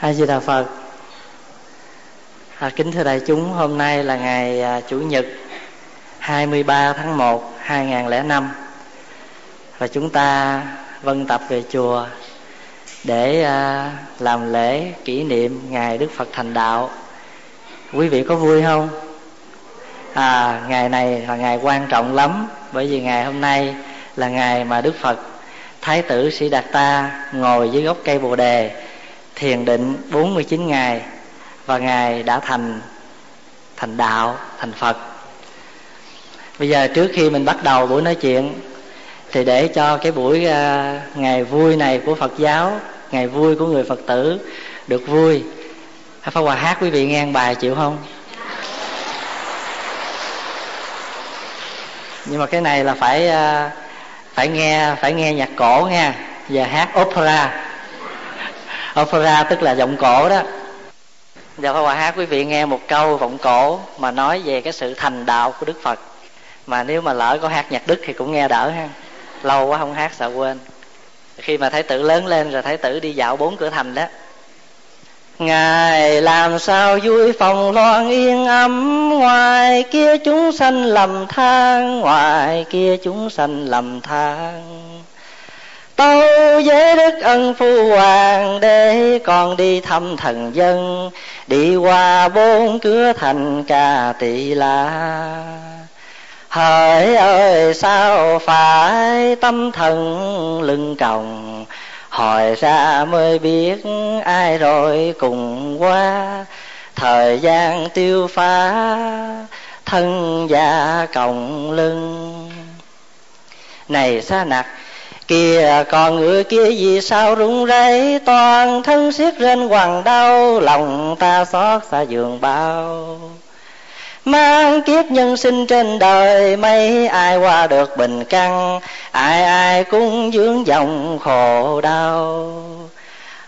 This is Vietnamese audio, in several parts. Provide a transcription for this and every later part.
a di đà phật à, kính thưa đại chúng hôm nay là ngày à, chủ nhật 23 tháng 1 2005 và chúng ta vân tập về chùa để à, làm lễ kỷ niệm ngày Đức Phật thành đạo. Quý vị có vui không? À, ngày này là ngày quan trọng lắm bởi vì ngày hôm nay là ngày mà Đức Phật Thái tử Sĩ Đạt Ta ngồi dưới gốc cây Bồ đề thiền định 49 ngày và ngài đã thành thành đạo, thành Phật. Bây giờ trước khi mình bắt đầu buổi nói chuyện thì để cho cái buổi uh, ngày vui này của Phật giáo, ngày vui của người Phật tử được vui. Pháp Hòa hát quý vị nghe bài chịu không? Nhưng mà cái này là phải uh, phải nghe phải nghe nhạc cổ nha và hát opera opera tức là giọng cổ đó. Dạ, Giờ phải Hòa hát, quý vị nghe một câu vọng cổ mà nói về cái sự thành đạo của Đức Phật. Mà nếu mà lỡ có hát nhạc Đức thì cũng nghe đỡ ha. Lâu quá không hát, sợ quên. Khi mà thái tử lớn lên rồi thái tử đi dạo bốn cửa thành đó. Ngài làm sao vui phòng loan yên ấm, Ngoài kia chúng sanh lầm than, Ngoài kia chúng sanh lầm than. Tâu với đức ân phu hoàng Để con đi thăm thần dân, Đi qua bốn cửa thành ca tỳ la. Hỡi ơi, sao phải tâm thần lưng còng? Hỏi ra mới biết ai rồi cùng qua. Thời gian tiêu phá, thân già còng lưng. Này xa nặc kìa, còn người kia vì sao rung rẩy toàn thân siết lên hoàng đau, lòng ta xót xa giường bao. Mang kiếp nhân sinh trên đời, mấy ai qua được bình căn, ai ai cũng vướng dòng khổ đau.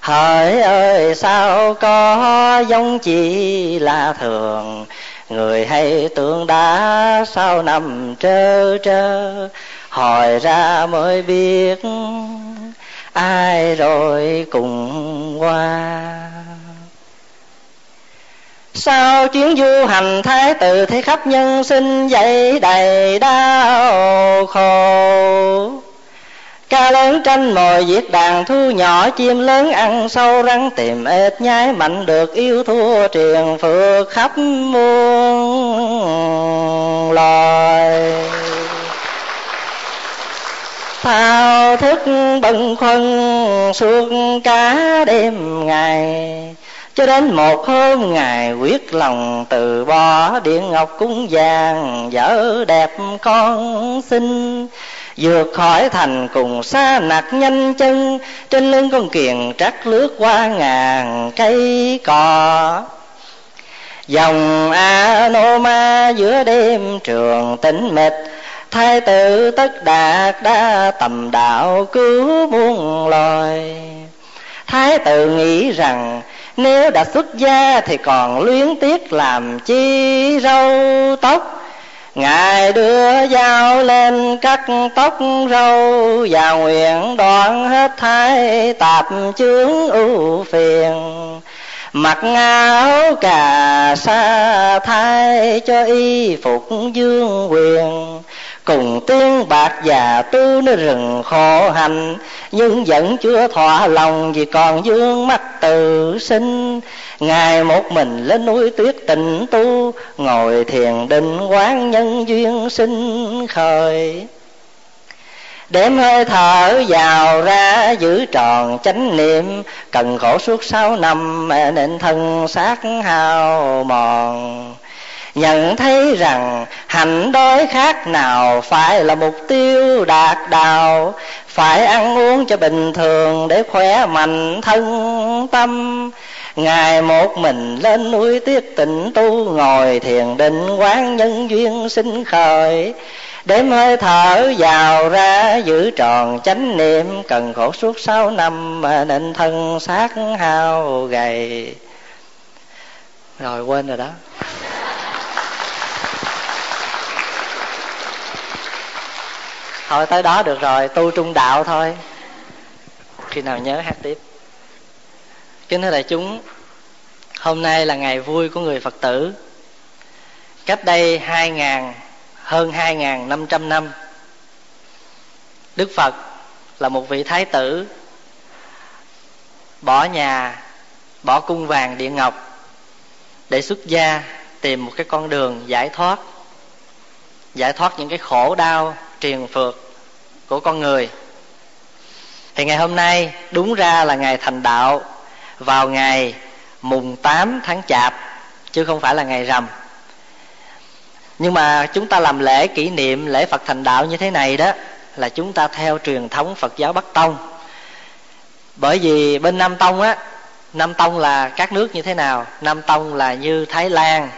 Hỡi ơi, sao có giống chỉ là thường? Người hay tưởng đã, sao nằm trơ trơ? Hỏi ra mới biết ai rồi cùng qua. Sao chuyến du hành thái tử thấy khắp nhân sinh dậy đầy đau khổ. Ca lớn tranh mồi giết đàn thu nhỏ, chim lớn ăn sâu rắn tìm ếch nhái mạnh được yêu thua truyền phượt khắp muôn loài thao thức bận khoăn suốt cả đêm ngày. Cho đến một hôm ngài quyết lòng từ bỏ điện ngọc cúng vàng vợ đẹp con xin. Vượt khỏi thành cùng xa nặc nhanh chân, trên lưng con kiền trắc lướt qua ngàn cây cò dòng A-nô ma giữa đêm trường tĩnh mịch thái tử tất đạt đã tầm đạo cứu muôn loài. Thái tử nghĩ rằng nếu đã xuất gia thì còn luyến tiếc làm chi râu tóc. Ngài đưa dao lên cắt tóc râu và nguyện đoạn hết thái tạp chướng ưu phiền. Mặc áo cà sa thay cho y phục dương quyền cùng tiếng bạc già tư nơi rừng khổ hành. Nhưng vẫn chưa thỏa lòng vì còn dương mắt tự sinh. Ngài một mình lên núi tuyết tịnh tu, ngồi thiền định quán nhân duyên sinh khởi. Đếm hơi thở vào ra, giữ tròn chánh niệm. Cần khổ suốt sáu năm nên thân xác hao mòn nhận thấy rằng hạnh đói khác nào phải là mục tiêu đạt đạo phải ăn uống cho bình thường để khỏe mạnh thân tâm. Ngài một mình lên núi tiết tịnh tu ngồi thiền định quán nhân duyên sinh khởi. Đếm hơi thở vào ra giữ tròn chánh niệm, cần khổ suốt sáu năm nên thân xác hao gầy. Rồi quên rồi đó. Thôi, tới đó được rồi, tu trung đạo thôi. Khi nào nhớ hát tiếp. Kính thưa đại chúng, hôm nay là ngày vui của người phật tử. Cách đây hai ngàn, hơn hai ngàn năm trăm năm, đức phật là một vị thái tử, bỏ nhà, bỏ cung vàng điện ngọc để xuất gia tìm một cái con đường giải thoát giải thoát những cái khổ đau, triền phược của con người. Thì ngày hôm nay, đúng ra là ngày thành đạo, vào ngày mùng 8 tháng chạp, chứ không phải là ngày rằm. Nhưng mà chúng ta làm lễ kỷ niệm lễ Phật thành đạo như thế này đó, là chúng ta theo truyền thống Phật giáo Bắc Tông. Bởi vì bên Nam Tông á, Nam Tông là các nước như thế nào? Nam Tông là như Thái Lan,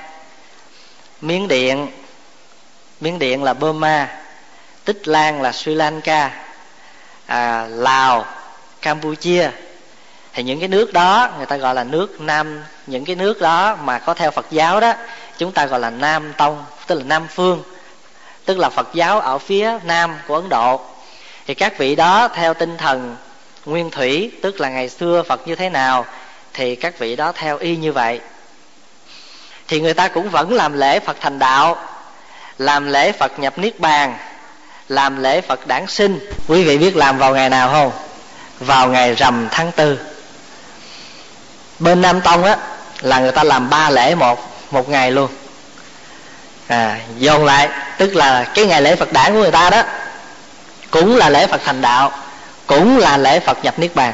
Miến Điện Miến Điện là Burma. Tích Lan là Sri Lanka à, Lào Campuchia. Thì những cái nước đó người ta gọi là nước Nam những cái nước đó mà có theo Phật giáo đó chúng ta gọi là Nam Tông tức là Nam phương tức là Phật giáo ở phía Nam của Ấn Độ. Thì các vị đó theo tinh thần nguyên thủy tức là ngày xưa Phật như thế nào thì các vị đó theo y như vậy. Thì người ta cũng vẫn làm lễ Phật thành đạo làm lễ Phật nhập niết bàn làm lễ Phật đản sinh. Quý vị biết làm vào ngày nào không? Vào ngày rằm tháng tư. Bên Nam Tông á là người ta làm ba lễ một một ngày luôn. À dồn lại tức là cái ngày lễ Phật đản của người ta đó cũng là lễ Phật thành đạo cũng là lễ Phật nhập niết bàn.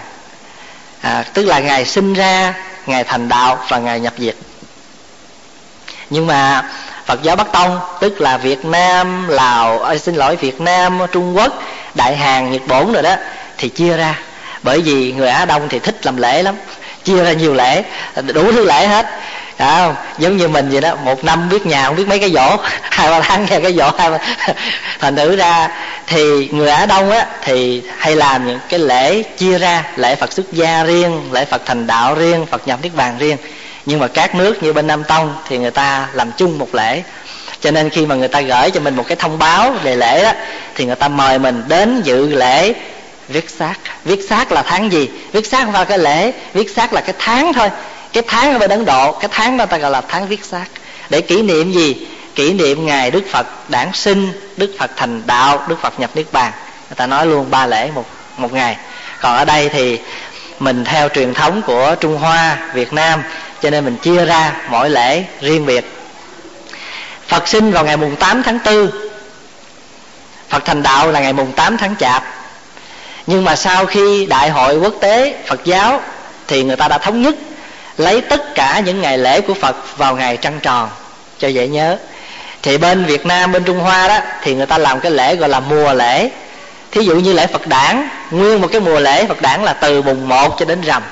À, tức là ngày sinh ra ngày thành đạo và ngày nhập diệt. Nhưng mà Phật giáo Bắc Tông tức là Việt Nam Lào ơi, xin lỗi Việt Nam Trung Quốc Đại Hàn Nhật Bản rồi đó thì chia ra bởi vì người Á Đông thì thích làm lễ lắm chia ra nhiều lễ đủ thứ lễ hết à, không? giống như mình vậy đó một năm biết nhà không biết mấy cái dỗ hai ba tháng nghe cái dỗ hai ba thành thử ra thì người á đông á thì hay làm những cái lễ chia ra lễ phật xuất gia riêng lễ phật thành đạo riêng phật nhập niết bàn riêng nhưng mà các nước như bên nam tông thì người ta làm chung một lễ. Cho nên khi mà người ta gửi cho mình một cái thông báo về lễ đó, thì người ta mời mình đến dự lễ viết xác. Viết xác là tháng gì? Viết xác không phải cái lễ, viết xác là cái tháng thôi. Cái tháng ở bên ấn độ, cái tháng đó ta gọi là tháng viết xác. Để kỷ niệm gì? Kỷ niệm ngày đức phật đản sinh, đức phật thành đạo, đức phật nhập niết bàn. Người ta nói luôn ba lễ một một ngày. Còn ở đây thì mình theo truyền thống của trung hoa, việt nam cho nên mình chia ra mỗi lễ riêng biệt. Phật sinh vào ngày mùng 8 tháng 4 phật thành đạo là ngày mùng 8 tháng chạp. Nhưng mà sau khi đại hội quốc tế phật giáo thì người ta đã thống nhất lấy tất cả những ngày lễ của phật vào ngày trăng tròn. Cho dễ nhớ. Thì bên việt nam, bên trung hoa đó, thì người ta làm cái lễ gọi là mùa lễ. Thí dụ như lễ phật đản, nguyên một cái mùa lễ phật đản là từ mùng 1 cho đến rằm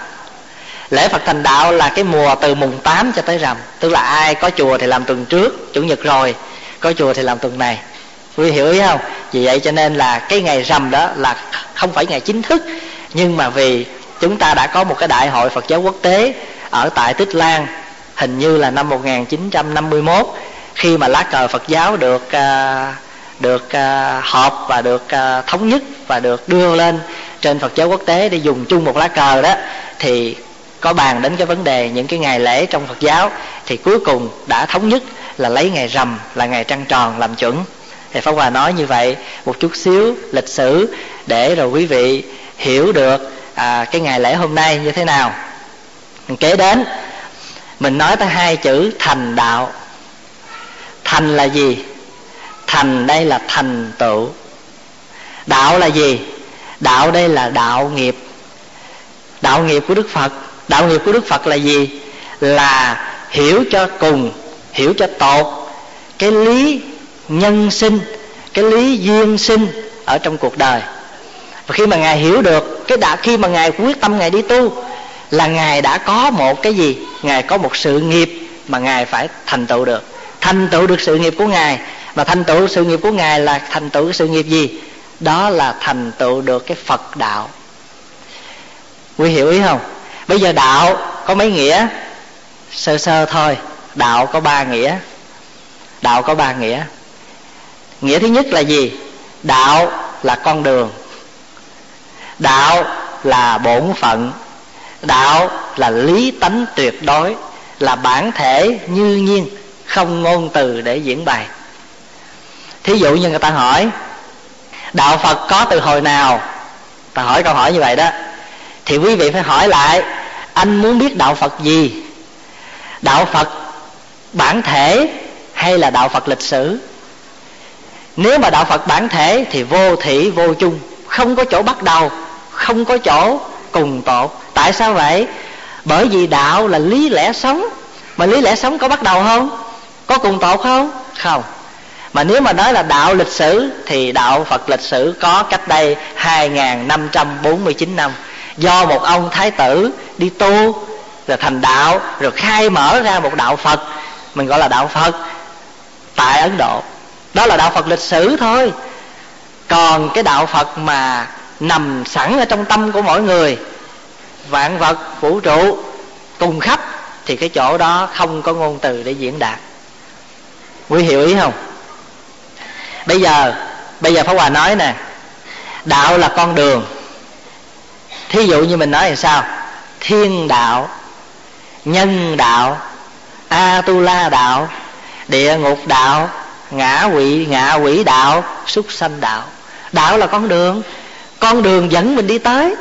lễ phật thành đạo là cái mùa từ mùng 8 cho tới rằm. Tức là ai có chùa thì làm tuần trước chủ nhật rồi có chùa thì làm tuần này. Quý hiểu ý không? Vì vậy cho nên là cái ngày rằm đó là không phải ngày chính thức. Nhưng mà vì chúng ta đã có một cái đại hội Phật giáo quốc tế ở tại Tích Lan hình như là năm 1951 khi mà lá cờ Phật giáo được uh, được uh, họp và được uh, thống nhất và được đưa lên trên Phật giáo quốc tế để dùng chung một lá cờ đó thì có bàn đến cái vấn đề những cái ngày lễ trong Phật giáo thì cuối cùng đã thống nhất là lấy ngày rằm là ngày trăng tròn làm chuẩn. Thì Pháp Hòa nói như vậy một chút xíu lịch sử để rồi quý vị hiểu được à, cái ngày lễ hôm nay như thế nào. Kế đến mình nói tới hai chữ thành đạo. Thành là gì? Thành đây là thành tựu. Đạo là gì? Đạo đây là đạo nghiệp. Đạo nghiệp của đức phật đạo nghiệp của đức phật là gì? Là hiểu cho cùng, hiểu cho tột. Cái lý nhân sinh, cái lý duyên sinh ở trong cuộc đời. Và khi mà ngài hiểu được, cái đã, khi mà ngài quyết tâm ngài đi tu, là ngài đã có một cái gì? Ngài có một sự nghiệp mà ngài phải thành tựu được. Thành tựu được sự nghiệp của ngài. Mà thành tựu sự nghiệp của ngài là thành tựu sự nghiệp gì? Đó là thành tựu được cái phật đạo. Quý hiểu ý không? Bây giờ đạo có mấy nghĩa? Sơ sơ thôi. Đạo có ba nghĩa. Đạo có ba nghĩa. Nghĩa thứ nhất là gì? Đạo là con đường. Đạo là bổn phận. Đạo là lý tánh tuyệt đối, là bản thể như nhiên, không ngôn từ để diễn bày thí dụ như người ta hỏi, đạo phật có từ hồi nào? Ta hỏi câu hỏi như vậy đó thì quý vị phải hỏi lại, anh muốn biết đạo phật gì? Đạo phật bản thể hay là đạo phật lịch sử? Nếu mà đạo phật bản thể thì vô thủy vô chung, không có chỗ bắt đầu, không có chỗ cùng tột. Tại sao vậy? Bởi vì đạo là lý lẽ sống. Mà lý lẽ sống có bắt đầu không? Có cùng tột không? Không. Mà nếu mà nói là đạo lịch sử thì đạo Phật lịch sử có cách đây 2549 năm do một ông thái tử đi tu, rồi thành đạo, rồi khai mở ra một đạo Phật, mình gọi là đạo Phật, tại Ấn Độ. Đó là đạo Phật lịch sử thôi. Còn cái đạo Phật mà nằm sẵn ở trong tâm của mỗi người, vạn vật, vũ trụ, cùng khắp, thì cái chỗ đó không có ngôn từ để diễn đạt. Quý hiểu ý không? Bây giờ bây giờ pháp hòa nói nè, đạo là con đường thí dụ như mình nói là sao? Thiên đạo nhân đạo a tu la đạo địa ngục đạo ngã quỷ ngạ quỷ đạo súc sanh đạo. Đạo là con đường. Con đường dẫn mình đi tới.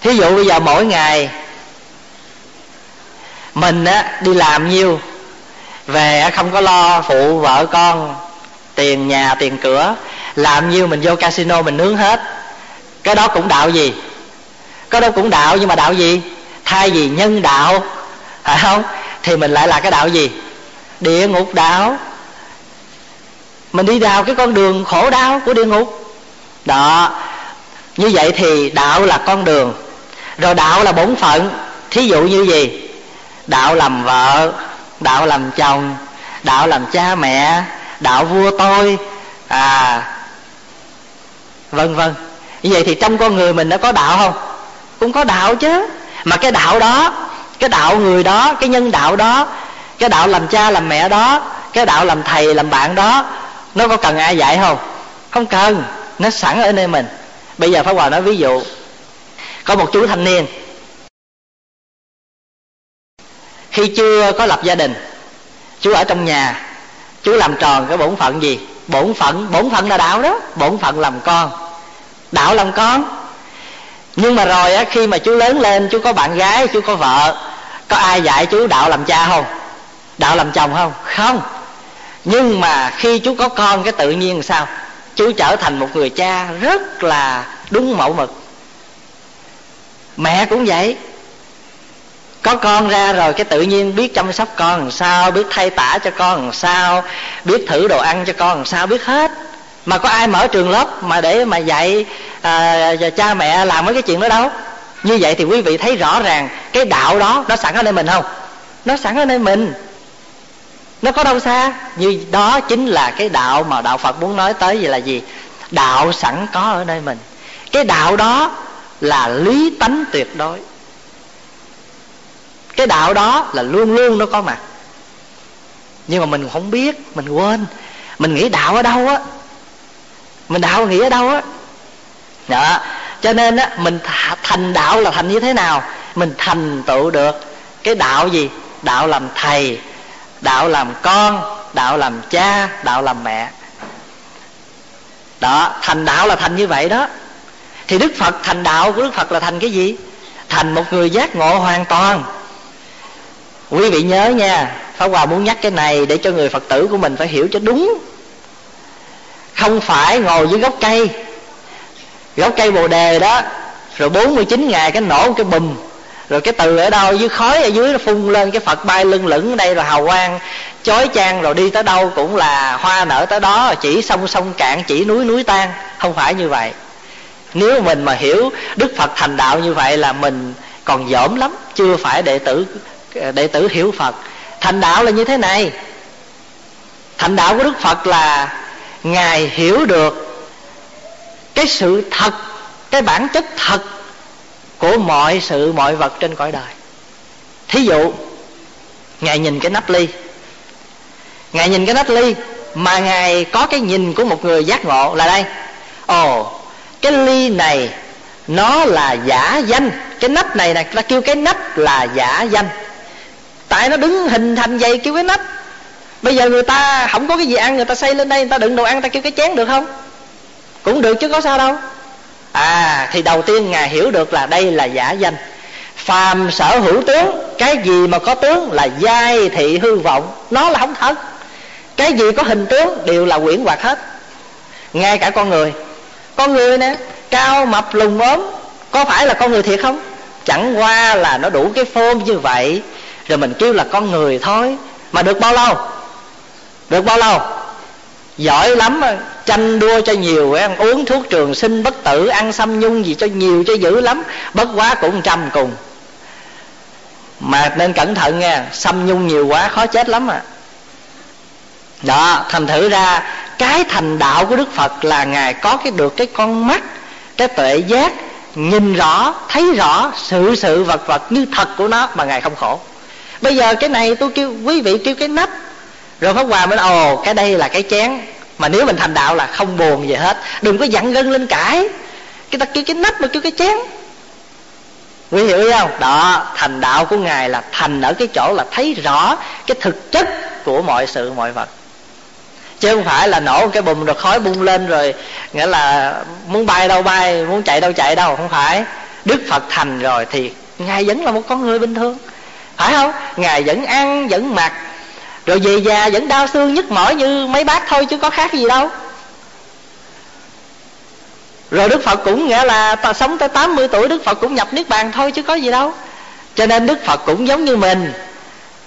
Thí dụ bây giờ mỗi ngày mình á, đi làm nhiêu về không có lo phụ vợ con tiền nhà tiền cửa làm nhiêu mình vô casino mình nướng hết cái đó cũng đạo gì? Cái đó cũng đạo nhưng mà đạo gì? Thay vì nhân đạo, phải không? Thì mình lại là cái đạo gì? Địa ngục đạo. Mình đi đào cái con đường khổ đau của địa ngục. Đó. Như vậy thì đạo là con đường. Rồi đạo là bổn phận. Thí dụ như gì? Đạo làm vợ, đạo làm chồng, đạo làm cha mẹ, đạo vua tôi à vân vân như vậy thì trong con người mình nó có đạo không? Cũng có đạo chứ. Mà cái đạo đó, cái đạo người đó, cái nhân đạo đó, cái đạo làm cha làm mẹ đó, cái đạo làm thầy làm bạn đó, nó có cần ai dạy không? Không cần. Nó sẵn ở nơi mình. Bây giờ pháp hòa nói ví dụ, có một chú thanh niên, khi chưa có lập gia đình, chú ở trong nhà, chú làm tròn cái bổn phận gì? Bổn phận bổn phận là đạo đó. Bổn phận làm con đạo làm con. Nhưng mà rồi á, khi mà chú lớn lên, chú có bạn gái, chú có vợ, có ai dạy chú đạo làm cha không? Đạo làm chồng không? Không. Nhưng mà khi chú có con, cái tự nhiên sao? Chú trở thành một người cha rất là đúng mẫu mực. Mẹ cũng vậy. Có con ra rồi, cái tự nhiên biết chăm sóc con làm sao, biết thay tả cho con làm sao, biết thử đồ ăn cho con làm sao, biết hết mà có ai mở trường lớp mà để mà dạy à, cha mẹ làm mấy cái chuyện đó đâu? Như vậy thì quý vị thấy rõ ràng cái đạo đó nó sẵn ở nơi mình không? Nó sẵn ở nơi mình. Nó có đâu xa? Như đó chính là cái đạo mà đạo phật muốn nói tới gì là gì? Đạo sẵn có ở nơi mình. Cái đạo đó là lý tánh tuyệt đối. Cái đạo đó là luôn luôn nó có mặt. Nhưng mà mình không biết mình quên. Mình nghĩ đạo ở đâu á mình đạo nghĩa đâu á? Đó cho nên á, mình thành đạo là thành như thế nào? Mình thành tựu được. Cái đạo gì? Đạo làm thầy, đạo làm con, đạo làm cha, đạo làm mẹ. Đó, thành đạo là thành như vậy đó. Thì đức phật thành đạo của đức phật là thành cái gì? Thành một người giác ngộ hoàn toàn. Quý vị nhớ nha, pháp hòa muốn nhắc cái này để cho người phật tử của mình phải hiểu cho đúng không phải ngồi dưới gốc cây. Gốc cây bồ đề đó, rồi 49 ngày cái nổ cái bùm. Rồi cái từ ở đâu, dưới khói ở dưới nó phun lên, cái phật bay lưng lửng ở đây rồi hào quang, chói chang rồi đi tới đâu cũng là hoa nở tới đó, chỉ sông sông cạn, chỉ núi núi tan. Không phải như vậy. Nếu mình mà hiểu đức phật thành đạo như vậy là mình còn dởm lắm, chưa phải đệ tử đệ tử hiểu phật. Thành đạo là như thế này. Thành đạo của đức phật là ngài hiểu được cái sự thật, cái bản chất thật của mọi sự, mọi vật trên cõi đời. Thí dụ, ngài nhìn cái nắp ly. Ngài nhìn cái nắp ly mà ngài có cái nhìn của một người giác ngộ là đây. Ồ, cái ly này nó là giả danh. Cái nắp này nè ta kêu cái nắp là giả danh. Tại nó đứng hình thành vậy, kêu cái nắp bây giờ người ta không có cái gì ăn, người ta xây lên đây, người ta đựng đồ ăn, người ta kêu cái chén được không? Cũng được chứ, có sao đâu. À thì đầu tiên ngài hiểu được là đây là giả danh. Phàm sở hữu tướng, cái gì mà có tướng là giai thị hư vọng. Nó là không thật. Cái gì có hình tướng đều là quyển hoạt hết. Ngay cả con người. Con người nè, cao, mập, lùn, ốm, có phải là con người thiệt không? Chẳng qua là nó đủ cái phôn như vậy, rồi mình kêu là con người thôi. Mà được bao lâu? Được bao lâu? Giỏi lắm tranh đua cho nhiều ăn uống thuốc trường sinh bất tử, ăn xăm nhung gì cho nhiều cho dữ lắm. Bất quá cũng trăm cùng. Mà nên cẩn thận nghe, xăm nhung nhiều quá khó chết lắm à. Đó, thành thử ra, cái thành đạo của đức phật là ngài có cái được cái con mắt, cái tuệ giác, nhìn rõ, thấy rõ sự sự vật vật như thật của nó mà ngài không khổ. Bây giờ cái này tôi kêu, quý vị kêu cái nắp rồi pháp hòa mới nói, ồ, cái đây là cái chén. Mà nếu mình thành đạo là không buồn gì hết. Đừng có dặn gân lên cãi. Cái ta kêu cái nắp mà kêu cái chén. Quý hiểu không? Đó, thành đạo của ngài là thành ở cái chỗ là thấy rõ cái thực chất của mọi sự, mọi vật. Chứ không phải là nổ cái bùm rồi khói bung lên rồi, nghĩa là muốn bay đâu bay, muốn chạy đâu chạy đâu, không phải. Đức phật thành rồi thì ngài vẫn là một con người bình thường. Phải không? Ngài vẫn ăn, vẫn mặc rồi về già vẫn đau xương nhức mỏi như mấy bác thôi chứ có khác gì đâu. Rồi Đức Phật cũng nghĩa là ta sống tới 80 tuổi Đức Phật cũng nhập Niết Bàn thôi chứ có gì đâu. Cho nên Đức Phật cũng giống như mình.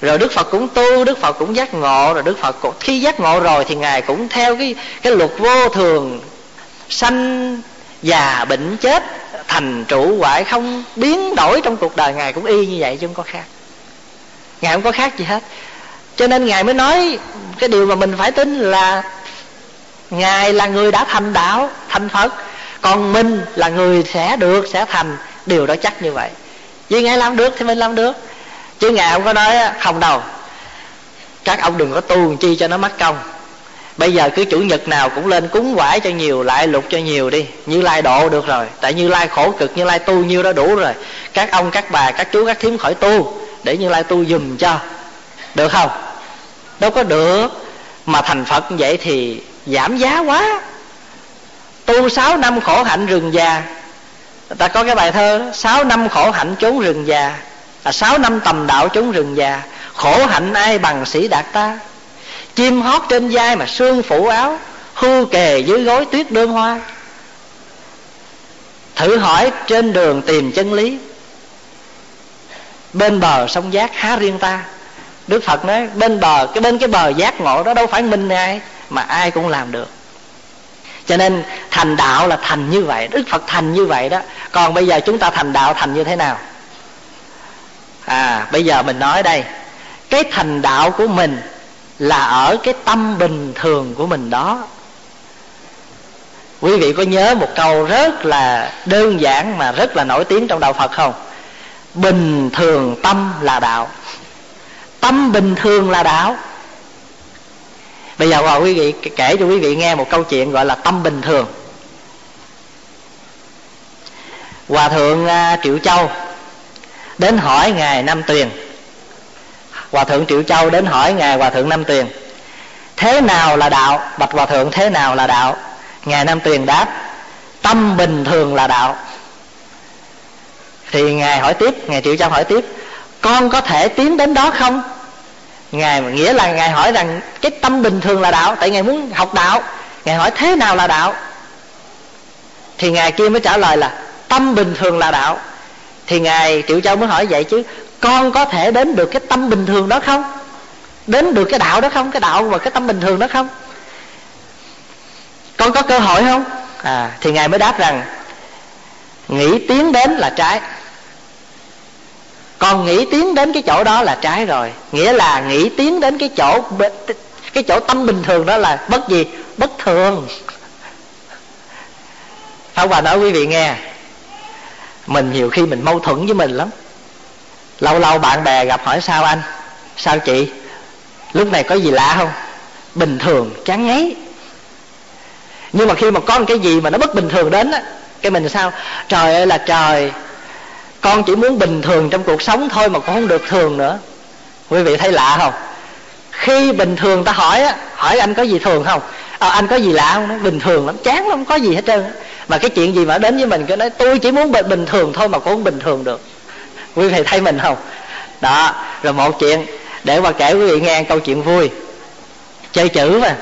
Rồi Đức Phật cũng tu Đức Phật cũng giác ngộ. Rồi Đức Phật cũng, khi giác ngộ rồi thì ngài cũng theo cái cái luật vô thường. Sanh già bệnh chết thành trụ hoại không biến đổi trong cuộc đời. Ngài cũng y như vậy chứ không có khác. Ngài không có khác gì hết cho nên ngài mới nói cái điều mà mình phải tin là ngài là người đã thành đạo, thành phật. Còn mình là người sẽ được, sẽ thành. Điều đó chắc như vậy. Vì ngài làm được thì mình làm được. Chứ ngài không có nói, không đâu. Các ông đừng có tu chi cho nó mất công. Bây giờ cứ chủ nhật nào cũng lên cúng quải cho nhiều, lại lục cho nhiều đi. Như lai độ được rồi. Tại như lai khổ cực, như lai tu nhiêu đó đủ rồi. Các ông, các bà, các chú, các thím khỏi tu, để như lai tu dùm cho được không? Đâu có được. Mà thành phật vậy thì giảm giá quá. Tu sáu năm khổ hạnh rừng già. Ta có cái bài thơ sáu năm khổ hạnh trốn rừng già. À, sáu năm tầm đạo trốn rừng già. Khổ hạnh ai bằng sĩ đạt ta? Chim hót trên vai mà sương phủ áo hưu kề dưới gối tuyết đơm hoa. Thử hỏi trên đường tìm chân lý. Bên bờ sông giác há riêng ta đức phật nói, bên bờ, cái bên cái bờ giác ngộ đó đâu phải mình ai, mà ai cũng làm được. Cho nên thành đạo là thành như vậy, đức phật thành như vậy đó. Còn bây giờ chúng ta thành đạo thành như thế nào? À bây giờ mình nói đây, cái thành đạo của mình là ở cái tâm bình thường của mình đó. Quý vị có nhớ một câu rất là đơn giản mà rất là nổi tiếng trong đạo phật không? Bình thường tâm là đạo tâm bình thường là đạo. Bây giờ hòa quý vị, kể cho quý vị nghe một câu chuyện gọi là tâm bình thường. Hòa thượng à, triệu châu đến hỏi ngài nam tuyền. Hòa thượng triệu châu đến hỏi ngài hòa thượng nam tuyền, thế nào là đạo? Bạch hòa thượng, thế nào là đạo? Ngài nam tuyền đáp tâm bình thường là đạo. Thì ngài hỏi tiếp, ngài triệu châu hỏi tiếp con có thể tiến đến đó không? Ngài nghĩa là ngài hỏi rằng cái tâm bình thường là đạo, tại ngài muốn học đạo. Ngài hỏi thế nào là đạo? Thì ngài kia mới trả lời là tâm bình thường là đạo. Thì ngài triệu châu mới hỏi vậy chứ, con có thể đến được cái tâm bình thường đó không? Đến được cái đạo đó không? Cái đạo và cái tâm bình thường đó không? Con có cơ hội không? À thì ngài mới đáp rằng, nghĩ tiến đến là trái còn nghĩ tiến đến cái chỗ đó là trái rồi. Nghĩa là nghĩ tiến đến cái chỗ cái chỗ tâm bình thường đó là bất gì? Bất thường. Pháp Hòa nói quý vị nghe, Mình nhiều khi mình mâu thuẫn với mình lắm. Lâu lâu bạn bè gặp hỏi sao anh? Sao chị? Lúc này có gì lạ không? Bình thường, chán ngấy. Nhưng mà khi mà có một cái gì mà nó bất bình thường đến á, cái mình sao? Trời ơi là trời con chỉ muốn bình thường trong cuộc sống thôi mà con không được thường nữa. Quý vị thấy lạ không? Khi bình thường ta hỏi á hỏi anh có gì thường không? À, anh có gì lạ không? Nói bình thường lắm chán lắm không có gì hết trơn mà cái chuyện gì mà đến với mình cứ nói tôi chỉ muốn bình thường thôi mà cũng không bình thường được. Quý vị thấy mình không? Đó rồi một chuyện để mà kể quý vị nghe câu chuyện vui. Chơi chữ mà.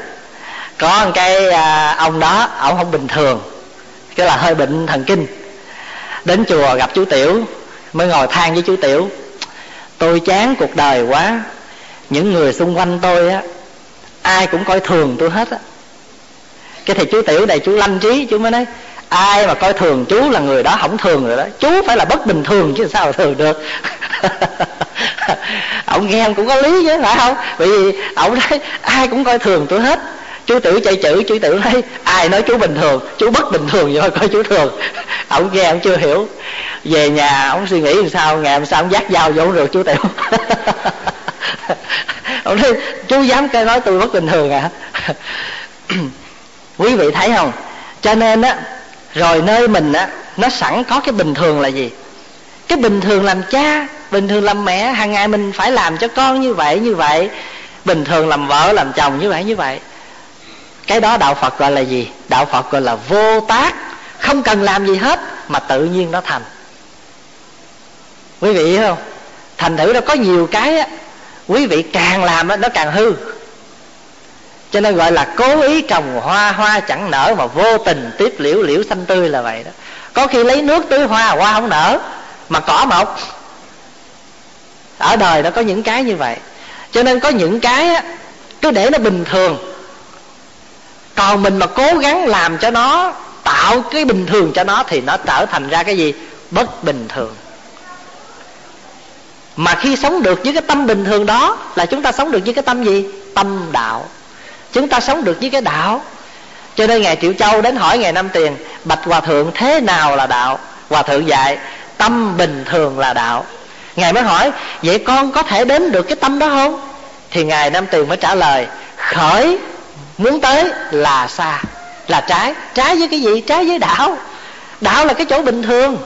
Có một cái à, ông đó ông không bình thường cái là hơi bệnh thần kinh đến chùa gặp chú tiểu, mới ngồi than với chú tiểu, tôi chán cuộc đời quá. Những người xung quanh tôi á, ai cũng coi thường tôi hết á. Cái thì chú tiểu này chú lanh trí, chú mới nói, ai mà coi thường chú là người đó không thường rồi đó. Chú phải là bất bình thường chứ sao thường được. Ông nghe ông cũng có lý chứ, phải không? Bởi vì ông nói, ai cũng coi thường tôi hết chú tiểu chạy chữ, chú tiểu thấy ai nói chú bình thường, chú bất bình thường vậy coi chú thường. Ông nghe, ông chưa hiểu. Về nhà, ông suy nghĩ làm sao, ngày hôm sau ông dắt dao vô rồi chú tiểu ông nói, chú dám cái nói tôi bất bình thường à? Quý vị thấy không? Cho nên á, rồi nơi mình á, nó sẵn có cái bình thường là gì? Cái bình thường làm cha, bình thường làm mẹ, hàng ngày mình phải làm cho con như vậy như vậy. Bình thường làm vợ, làm chồng như vậy như vậy cái đó đạo phật gọi là gì? Đạo phật gọi là vô tác. Không cần làm gì hết, mà tự nhiên nó thành. Quý vị hiểu không? Thành thử nó có nhiều cái á, quý vị càng làm nó càng hư. Cho nên gọi là cố ý trồng hoa hoa chẳng nở mà vô tình tiếp liễu liễu xanh tươi là vậy đó. Có khi lấy nước tưới hoa hoa không nở, mà cỏ mọc. Ở đời nó có những cái như vậy. Cho nên có những cái á, cứ để nó bình thường còn mình mà cố gắng làm cho nó, tạo cái bình thường cho nó thì nó trở thành ra cái gì? Bất bình thường. Mà khi sống được với cái tâm bình thường đó là chúng ta sống được với cái tâm gì? Tâm đạo. Chúng ta sống được với cái đạo. Cho nên ngài triệu châu đến hỏi ngài năm tiền, bạch hòa thượng, thế nào là đạo? Hòa thượng dạy, tâm bình thường là đạo. Ngài mới hỏi, vậy con có thể đến được cái tâm đó không? Thì ngài năm tiền mới trả lời, khởi muốn tới là xa, là trái. Trái với cái gì? Trái với đạo đạo là cái chỗ bình thường.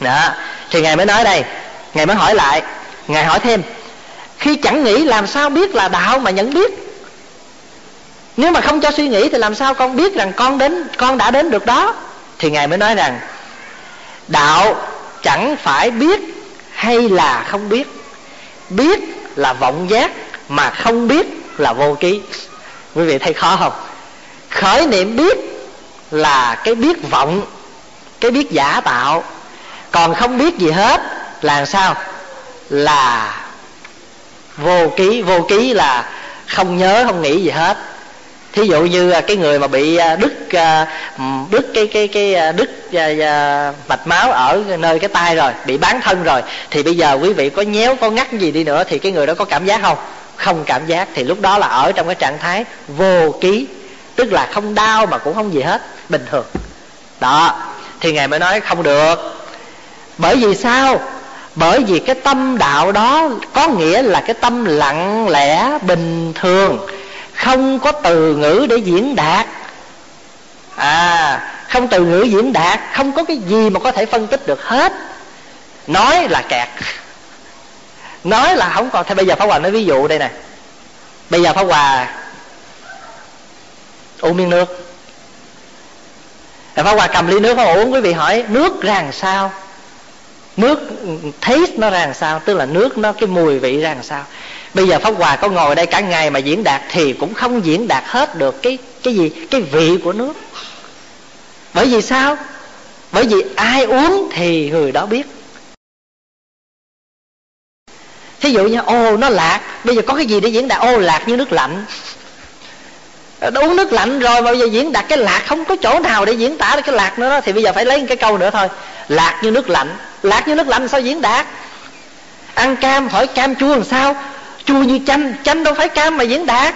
Đó. Thì ngài mới nói đây. Ngài mới hỏi lại. Ngài hỏi thêm, khi chẳng nghĩ làm sao biết là đạo mà nhận biết? Nếu mà không cho suy nghĩ thì làm sao con biết rằng con đến, con đã đến được đó? Thì ngài mới nói rằng đạo chẳng phải biết hay là không biết. Biết là vọng giác mà không biết là vô ký quý vị thấy khó không? Khởi niệm biết là cái biết vọng, cái biết giả tạo. Còn không biết gì hết là sao? Là vô ký vô ký là không nhớ, không nghĩ gì hết. Thí dụ như à, cái người mà bị à, đứt à, đứt cái cái cái đứt mạch máu ở nơi cái tay rồi, bị bán thân rồi, thì bây giờ quý vị có nhéo, có ngắt gì đi nữa thì cái người đó có cảm giác không? Không cảm giác thì lúc đó là ở trong cái trạng thái vô ký, tức là không đau mà cũng không gì hết, bình thường. Đó, thì ngài mới nói không được. Bởi vì sao? Bởi vì cái tâm đạo đó có nghĩa là cái tâm lặng lẽ, bình thường, không có từ ngữ để diễn đạt. À không từ ngữ diễn đạt, không có cái gì mà có thể phân tích được hết. Nói là kẹt nói là không còn thế bây giờ pháp hòa nói ví dụ đây nè. Bây giờ pháp hòa uống miếng nước. Pháp hòa cầm ly nước pháp hòa uống, quý vị hỏi, nước ra làm sao? Nước taste nó ra làm sao? Tức là nước nó, cái mùi vị ra làm sao? Bây giờ pháp hòa có ngồi đây cả ngày mà diễn đạt thì cũng không diễn đạt hết được cái cái gì? Cái vị của nước. Bởi vì sao? Bởi vì ai uống thì người đó biết thí dụ như, ô, nó lạc. Bây giờ có cái gì để diễn đạt? Ô, lạc như nước lạnh. Ờ, uống nước lạnh rồi, mà bây giờ diễn đạt cái lạc, không có chỗ nào để diễn tả được cái lạc nữa đó. Thì bây giờ phải lấy cái câu nữa thôi. Lạc như nước lạnh. Lạc như nước lạnh sao diễn đạt? Ăn cam, hỏi cam chua làm sao? Chua như chanh. Chanh đâu phải cam mà diễn đạt.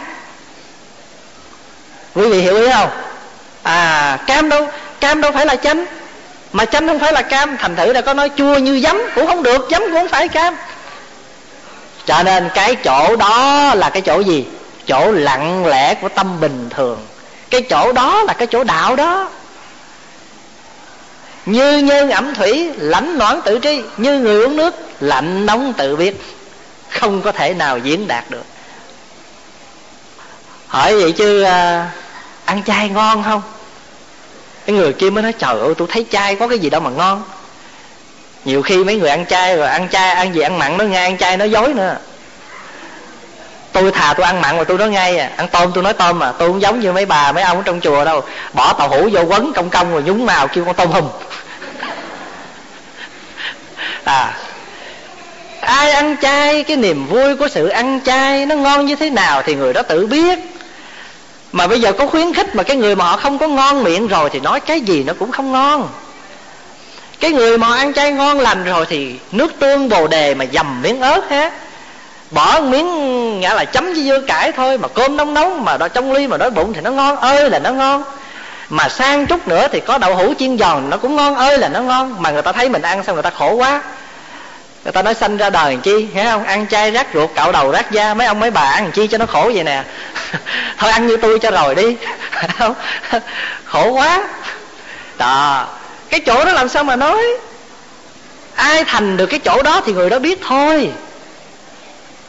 Quý vị hiểu ý không? À cam đâu cam đâu phải là chanh. Mà chanh không phải là cam. Thành thử là có nói chua như giấm cũng không được. Giấm cũng không phải cam cho nên cái chỗ đó là cái chỗ gì? Chỗ lặng lẽ của tâm bình thường. Cái chỗ đó là cái chỗ đạo đó. Như nhân ẩm thủy lãnh noãn tự tri như người uống nước lạnh nóng tự biết không có thể nào diễn đạt được. Hỏi vậy chứ à, ăn chay ngon không? Cái người kia mới nói trời ơi tôi thấy chay có cái gì đâu mà ngon nhiều khi mấy người ăn chay rồi ăn chay, ăn gì ăn mặn nó ngay, ăn chay nó dối nữa. Tôi thà tôi ăn mặn mà tôi nói ngay à. Ăn tôm tôi nói tôm mà tôi cũng giống như mấy bà, mấy ông ở trong chùa đâu. Bỏ tàu hũ vô quấn công công rồi nhúng màu kêu con tôm hùm. À. Ai ăn chay, cái niềm vui của sự ăn chay nó ngon như thế nào thì người đó tự biết. Mà bây giờ có khuyến khích mà cái người mà họ không có ngon miệng rồi thì nói cái gì nó cũng không ngon cái người mà ăn chay ngon lành rồi thì nước tương bồ đề mà dầm miếng ớt ha bỏ miếng, nghĩa là chấm với dưa cải thôi, mà cơm nóng nóng mà đó trong ly mà đói bụng thì nó ngon, ơi là nó ngon. Mà sang chút nữa thì có đậu hũ chiên giòn, nó cũng ngon, ơi là nó ngon. Mà người ta thấy mình ăn xong người ta khổ quá. Người ta nói sanh ra đời làm chi, nghe không? Ăn chay rác ruột, cạo đầu rác da, mấy ông mấy bà ăn làm chi cho nó khổ vậy nè. Thôi ăn như tôi cho rồi đi. Khổ quá. Đó cái chỗ đó làm sao mà nói? Ai thành được cái chỗ đó thì người đó biết thôi.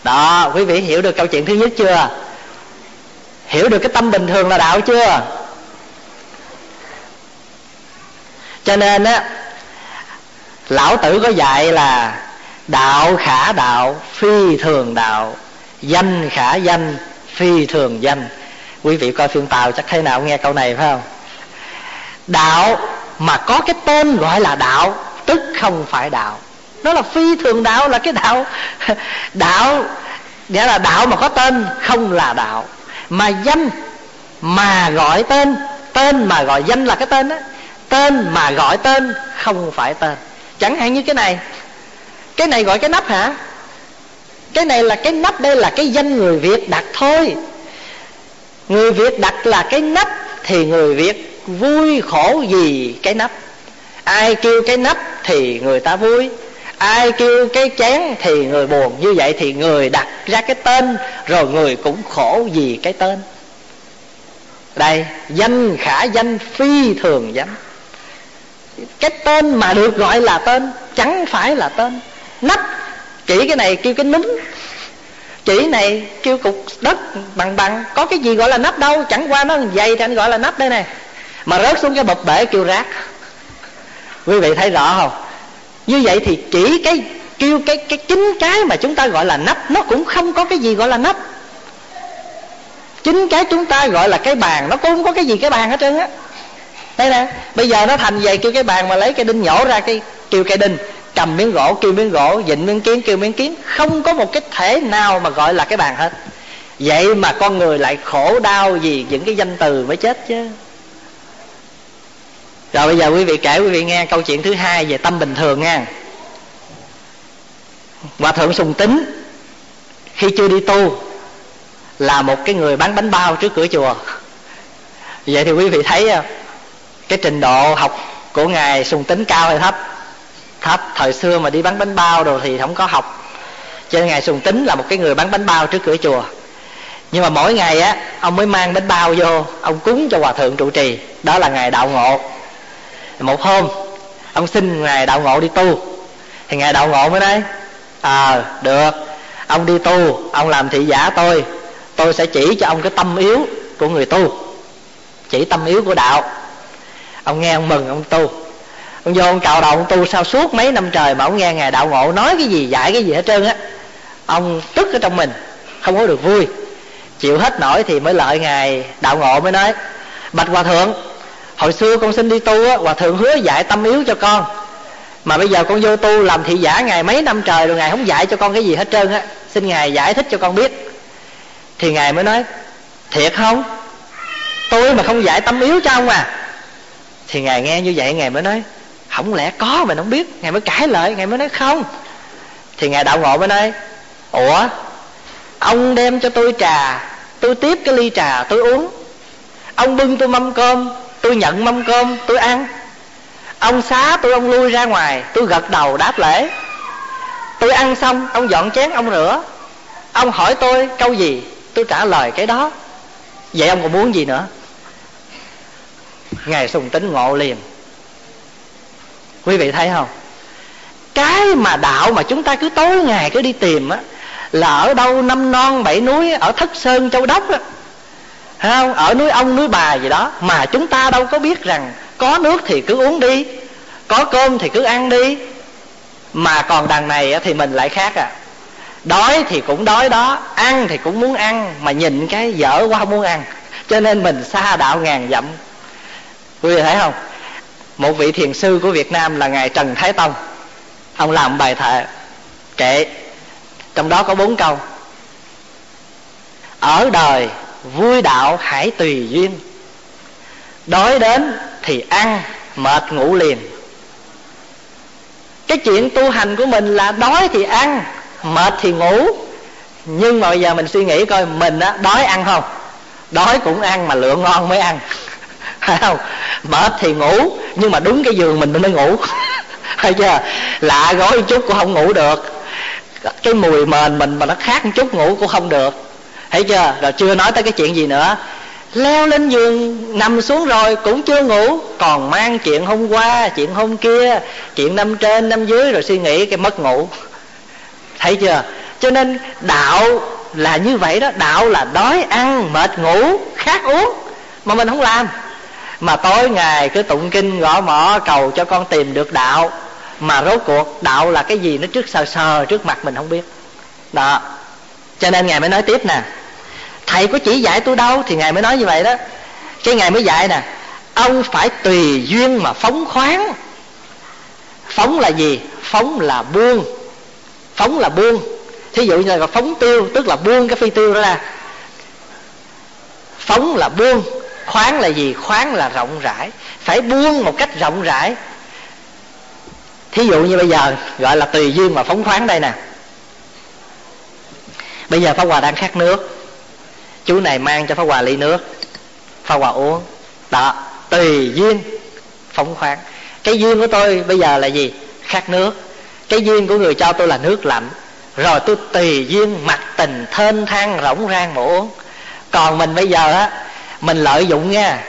Đó, quý vị hiểu được câu chuyện thứ nhất chưa? Hiểu được cái tâm bình thường là đạo chưa? Cho nên á, lão tử có dạy là đạo khả đạo, phi thường đạo. Danh khả danh, phi thường danh. Quý vị coi phim tàu chắc thế nào nghe câu này phải không? Đạo mà có cái tên gọi là đạo, tức không phải đạo. Nó là phi thường đạo là cái đạo. Đạo, nghĩa là đạo mà có tên, không là đạo. Mà danh mà gọi tên tên mà gọi danh là cái tên đó tên mà gọi tên, không phải tên. Chẳng hạn như cái này. Cái này gọi cái nắp hả? Cái này là cái nắp, đây là cái danh người việt đặt thôi. Người việt đặt là cái nắp thì người việt vui khổ gì cái nắp? Ai kêu cái nắp thì người ta vui. Ai kêu cái chén thì người buồn. Như vậy thì người đặt ra cái tên, rồi người cũng khổ vì cái tên. Đây, danh khả danh phi thường danh. Cái tên mà được gọi là tên, chẳng phải là tên. Nắp, chỉ cái này kêu cái núm. Chỉ này kêu cục đất bằng bằng. Có cái gì gọi là nắp đâu? Chẳng qua nó dày thì anh gọi là nắp đây này mà rớt xuống cái bập bể kêu rác. Quý vị thấy rõ không? Như vậy thì chỉ cái kêu cái cái chính cái mà chúng ta gọi là nắp, nó cũng không có cái gì gọi là nắp. Chính cái chúng ta gọi là cái bàn, nó cũng không có cái gì cái bàn hết trơn á. Đây nè, bây giờ nó thành vậy, kêu cái bàn mà lấy cái đinh nhổ ra cái, kêu cái đinh, cầm miếng gỗ, kêu miếng gỗ, dịnh miếng kiến, kêu miếng kiến. Không có một cái thể nào mà gọi là cái bàn hết. Vậy mà con người lại khổ đau vì những cái danh từ mới chết chứ rồi bây giờ quý vị kể quý vị nghe câu chuyện thứ hai về tâm bình thường nha. Hòa thượng sùng tính, khi chưa đi tu, là một cái người bán bánh bao trước cửa chùa. Vậy thì quý vị thấy à, cái trình độ học của ngài sùng tính cao hay thấp? Thấp. Thời xưa mà đi bán bánh bao đồ thì không có học. Cho nên ngài sùng tính là một cái người bán bánh bao trước cửa chùa. Nhưng mà mỗi ngày á, ông mới mang bánh bao vô, ông cúng cho hòa thượng trụ trì. Đó là ngày đạo ngộ một hôm ông xin ngài đạo ngộ đi tu. Thì ngài đạo ngộ mới nói ờ à, được. Ông đi tu ông làm thị giả tôi. Tôi sẽ chỉ cho ông cái tâm yếu của người tu. Chỉ tâm yếu của đạo. Ông nghe ông mừng ông tu. Ông vô ông cạo đầu ông tu sao suốt mấy năm trời mà ông nghe ngài đạo ngộ nói cái gì dạy cái gì hết trơn á. Ông tức ở trong mình không có được vui. Chịu hết nổi thì mới lợi ngài đạo ngộ mới nói bạch hòa thượng hồi xưa con xin đi tu á, hòa thượng hứa dạy tâm yếu cho con. Mà bây giờ con vô tu làm thị giả ngày mấy năm trời rồi ngài không dạy cho con cái gì hết trơn á. Xin ngài giải thích cho con biết. Thì ngài mới nói, thiệt không? Tôi mà không dạy tâm yếu cho ông à. Thì ngài nghe như vậy, ngài mới nói, không lẽ có mà không biết? Ngài mới cãi lại, ngài mới nói, không. Thì ngài đạo ngộ mới nói, ủa, ông đem cho tôi trà, tôi tiếp cái ly trà tôi uống. Ông bưng tôi mâm cơm tôi nhận mâm cơm, tôi ăn. Ông xá tôi, ông lui ra ngoài, tôi gật đầu đáp lễ. Tôi ăn xong, ông dọn chén ông rửa. Ông hỏi tôi câu gì, tôi trả lời cái đó. Vậy ông còn muốn gì nữa? Ngài sùng tính ngộ liền. Quý vị thấy không? Cái mà đạo mà chúng ta cứ tối ngày cứ đi tìm á, là ở đâu năm non bảy núi, ở thất sơn, châu đốc á không ở núi ông, núi bà gì đó, mà chúng ta đâu có biết rằng có nước thì cứ uống đi, có cơm thì cứ ăn đi. Mà còn đằng này thì mình lại khác à. Đói thì cũng đói đó, ăn thì cũng muốn ăn, mà nhìn cái dở quá không muốn ăn. Cho nên mình xa đạo ngàn dặm. Quý vị thấy không? Một vị thiền sư của việt nam là ngài trần thái tông. Ông làm bài thệ, kệ. Trong đó có bốn câu. Ở đời vui đạo hãy tùy duyên. Đói đến thì ăn, mệt ngủ liền. Cái chuyện tu hành của mình là đói thì ăn, mệt thì ngủ. Nhưng mà bây giờ mình suy nghĩ coi, mình á, đói ăn không? Đói cũng ăn mà lựa ngon mới ăn. Phải không? Mệt thì ngủ, nhưng mà đúng cái giường mình mới ngủ. Phải chưa? Lạ gói chút cũng không ngủ được. Cái mùi mền mình mà nó khác một chút ngủ cũng không được thấy chưa? Rồi chưa nói tới cái chuyện gì nữa. Leo lên giường, nằm xuống rồi cũng chưa ngủ. Còn mang chuyện hôm qua, chuyện hôm kia, chuyện năm trên, năm dưới rồi suy nghĩ cái mất ngủ. Thấy chưa? Cho nên đạo là như vậy đó. Đạo là đói, ăn, mệt, ngủ, khát uống. Mà mình không làm. Mà tối ngày cứ tụng kinh, gõ mỏ cầu cho con tìm được đạo. Mà rốt cuộc, đạo là cái gì nó trước sờ sờ trước mặt mình không biết. Đó cho nên ngài mới nói tiếp nè. Thầy có chỉ dạy tôi đâu thì ngài mới nói như vậy đó. Cái ngài mới dạy nè, ông phải tùy duyên mà phóng khoáng. Phóng là gì? Phóng là buông. Phóng là buông. Thí dụ như là phóng tiêu, tức là buông cái phi tiêu đó ra. Phóng là buông. Khoáng là gì? Khoáng là rộng rãi. Phải buông một cách rộng rãi. Thí dụ như bây giờ, gọi là tùy duyên mà phóng khoáng đây nè bây giờ pháp hòa đang khát nước. Chú này mang cho pháp hòa ly nước. Pháp hòa uống. Đó, tùy duyên phóng khoáng. Cái duyên của tôi bây giờ là gì? Khát nước. Cái duyên của người cho tôi là nước lạnh. Rồi tôi tùy duyên mặt tình thênh thang rỗng rang mà uống. Còn mình bây giờ á, mình lợi dụng nha.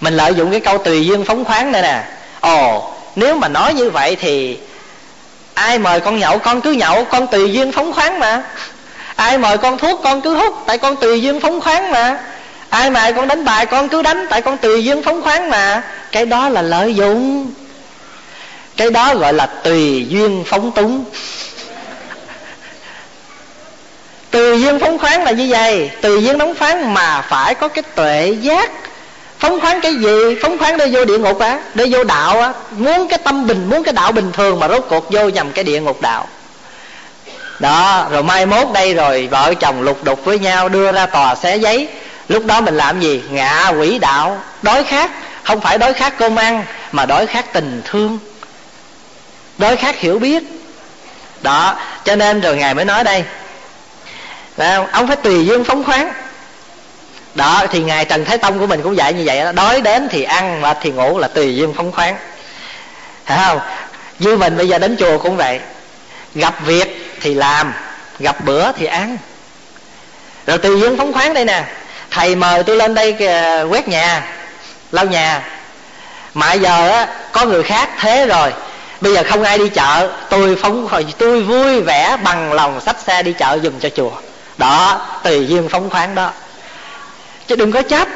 Mình lợi dụng cái câu tùy duyên phóng khoáng này nè. Ồ, nếu mà nói như vậy thì ai mời con nhậu, con cứ nhậu, con tùy duyên phóng khoáng mà ai mời con thuốc, con cứ hút, tại con tùy duyên phóng khoáng mà. Ai mời con đánh bài, con cứ đánh, tại con tùy duyên phóng khoáng mà. Cái đó là lợi dụng. Cái đó gọi là tùy duyên phóng túng. Tùy duyên phóng khoáng là như vậy. Tùy duyên phóng khoáng mà phải có cái tuệ giác. Phóng khoáng cái gì? Phóng khoáng để vô địa ngục á, để vô đạo á. Muốn cái tâm bình, muốn cái đạo bình thường mà rốt cuộc vô nhầm cái địa ngục đạo đó, rồi mai mốt đây rồi, vợ chồng lục đục với nhau, đưa ra tòa xé giấy. Lúc đó mình làm gì? Ngạ quỷ đạo. Đói khát. Không phải đói khát cơm ăn, mà đói khát tình thương. Đói khát hiểu biết. Đó, cho nên rồi ngài mới nói đây. Ông phải tùy duyên phóng khoáng. Đó, thì ngài trần thái tông của mình cũng dạy như vậy đó. Đói đến thì ăn mệt thì ngủ là tùy duyên phóng khoáng. Phải không? Như mình bây giờ đến chùa cũng vậy. Gặp việc thì làm, gặp bữa thì ăn. Rồi tùy duyên phóng khoáng đây nè, thầy mời tôi lên đây ờ, quét nhà, lau nhà. Mà giờ á, có người khác thế rồi, bây giờ không ai đi chợ, tôi phóng tôi vui vẻ bằng lòng xách xe đi chợ dùm cho chùa. Đó, tùy duyên phóng khoáng đó. Chứ đừng có chấp,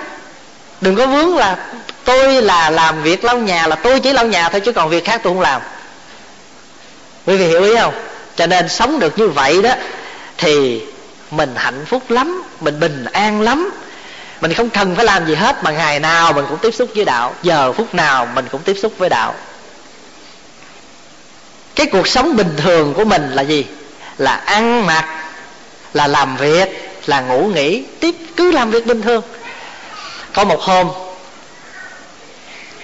đừng có vướng là tôi là làm việc lau nhà là tôi chỉ lau nhà thôi, chứ còn việc khác tôi không làm. Quý vị hiểu ý không? Cho nên sống được như vậy đó, thì mình hạnh phúc lắm, mình bình an lắm. Mình không cần phải làm gì hết, mà ngày nào mình cũng tiếp xúc với đạo. Giờ phút nào mình cũng tiếp xúc với đạo. Cái cuộc sống bình thường của mình là gì? Là ăn mặc, là làm việc, là ngủ nghỉ. Tiếp, cứ làm việc bình thường. Có một hôm,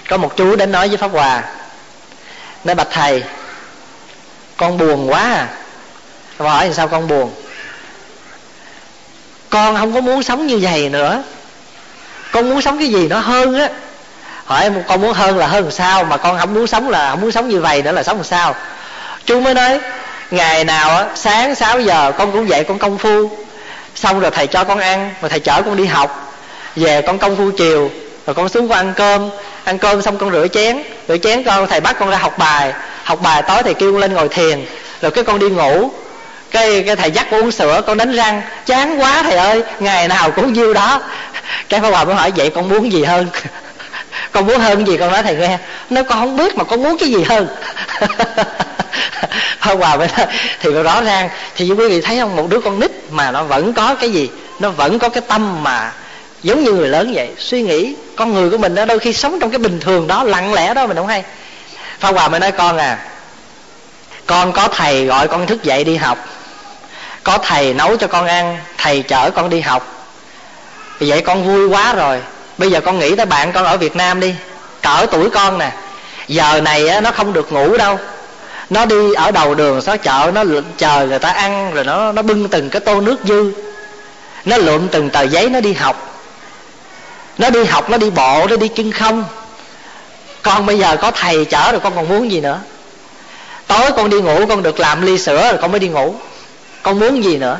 có một chú đến nói với pháp hòa, nói bạch thầy con buồn quá à. Và hỏi sao con buồn? Con không có muốn sống như vậy nữa. Con muốn sống cái gì nó hơn á. Hỏi con muốn hơn là hơn sao mà con không muốn sống là không muốn sống như vậy nữa là sống làm sao? Chú mới nói, ngày nào á, sáng 6 giờ con cũng dậy con công phu. Xong rồi thầy cho con ăn, rồi thầy chở con đi học. Về con công phu chiều, rồi con xuống con ăn cơm. Ăn cơm xong con rửa chén rửa chén con, thầy bắt con ra học bài học bài tối thầy kêu con lên ngồi thiền, rồi cái con đi ngủ. Cái cái thầy dắt con uống sữa, con đánh răng. Chán quá thầy ơi, ngày nào cũng nhiêu đó. Cái pháp hòa mới hỏi, vậy con muốn gì hơn? Con muốn hơn gì? Con nói, thầy nghe, nếu con không biết mà con muốn cái gì hơn? Pháp Hòa mới nói, thì rõ ràng, thì quý vị thấy không, một đứa con nít mà nó vẫn có cái gì, nó vẫn có cái tâm mà giống như người lớn vậy. Suy nghĩ con người của mình đó, đôi khi sống trong cái bình thường đó, lặng lẽ đó mình không hay. Pháp Hòa mới nói con à con có thầy gọi con thức dậy đi học. Có thầy nấu cho con ăn thầy chở con đi học. Vì vậy con vui quá rồi. Bây giờ con nghĩ tới bạn con ở việt nam đi. Cỡ tuổi con nè. Giờ này á, nó không được ngủ đâu. Nó đi ở đầu đường xó chợ nó chờ người ta ăn rồi nó nó bưng từng cái tô nước dư. Nó lượm từng tờ giấy nó đi học. Nó đi học nó đi bộ nó đi chân không con bây giờ có thầy chở rồi con còn muốn gì nữa? Tối con đi ngủ, con được làm ly sữa rồi con mới đi ngủ. Con muốn gì nữa?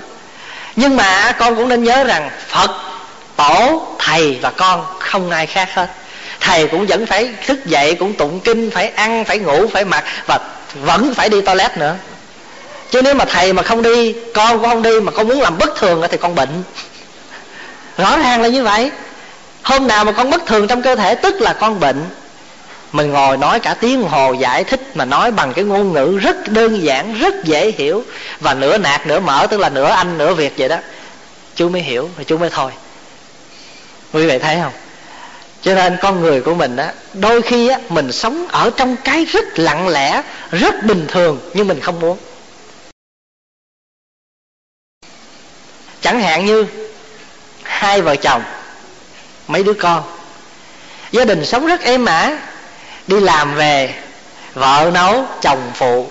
Nhưng mà con cũng nên nhớ rằng phật, tổ, thầy và con không ai khác hết. Thầy cũng vẫn phải thức dậy, cũng tụng kinh, phải ăn, phải ngủ, phải mặc và vẫn phải đi toilet nữa. Chứ nếu mà thầy mà không đi, con cũng không đi, mà con muốn làm bất thường thì con bệnh. Rõ ràng là như vậy. Hôm nào mà con bất thường trong cơ thể, tức là con bệnh mình ngồi nói cả tiếng hồ giải thích mà nói bằng cái ngôn ngữ rất đơn giản, rất dễ hiểu. Và nửa nạt, nửa mở, tức là nửa anh, nửa việt vậy đó. Chú mới hiểu, và chú mới thôi. Quý vị thấy không? Cho nên con người của mình á, đôi khi á, mình sống ở trong cái rất lặng lẽ, rất bình thường, nhưng mình không muốn. Chẳng hạn như hai vợ chồng, mấy đứa con. Gia đình sống rất êm ả đi làm về, vợ nấu, chồng phụ.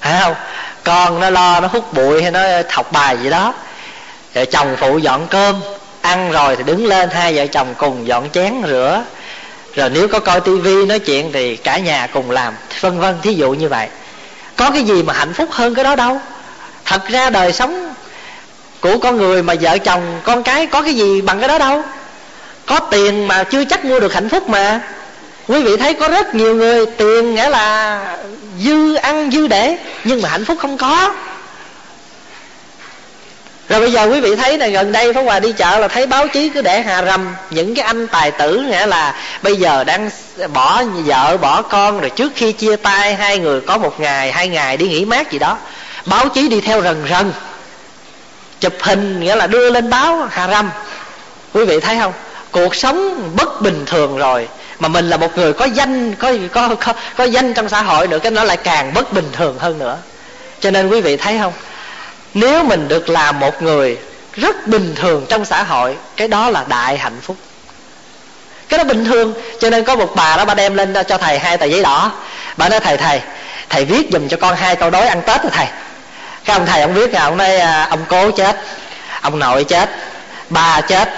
Phải không? Con nó lo, nó hút bụi hay nó học bài gì đó. Rồi chồng phụ dọn cơm, ăn rồi thì đứng lên, hai vợ chồng cùng dọn chén rửa. Rồi nếu có coi tivi nói chuyện thì cả nhà cùng làm, vân vân, thí dụ như vậy. Có cái gì mà hạnh phúc hơn cái đó đâu. Thật ra đời sống của con người mà vợ chồng, con cái có cái gì bằng cái đó đâu. Có tiền mà chưa chắc mua được hạnh phúc mà quý vị thấy có rất nhiều người tiền nghĩa là dư ăn, dư để, nhưng mà hạnh phúc không có. Rồi bây giờ quý vị thấy là gần đây Pháp Hòa đi chợ là thấy báo chí cứ để hà rầm những cái anh tài tử nghĩa là bây giờ đang bỏ vợ, bỏ con, rồi trước khi chia tay hai người có một ngày, hai ngày đi nghỉ mát gì đó, báo chí đi theo rần rần, chụp hình nghĩa là đưa lên báo hà rầm. Quý vị thấy không? Cuộc sống bất bình thường rồi mà mình là một người có danh có có có, có danh trong xã hội nữa cái nó lại càng bất bình thường hơn nữa. Cho nên quý vị thấy không? Nếu mình được làm một người rất bình thường trong xã hội cái đó là đại hạnh phúc. Cái đó bình thường cho nên có một bà đó bà đem lên cho thầy hai tờ giấy đỏ. Bà nói thầy thầy thầy viết dùm cho con hai câu đối ăn tết rồi thầy. Cái ông thầy ông viết ông nói à, ông cố chết ông nội chết ba chết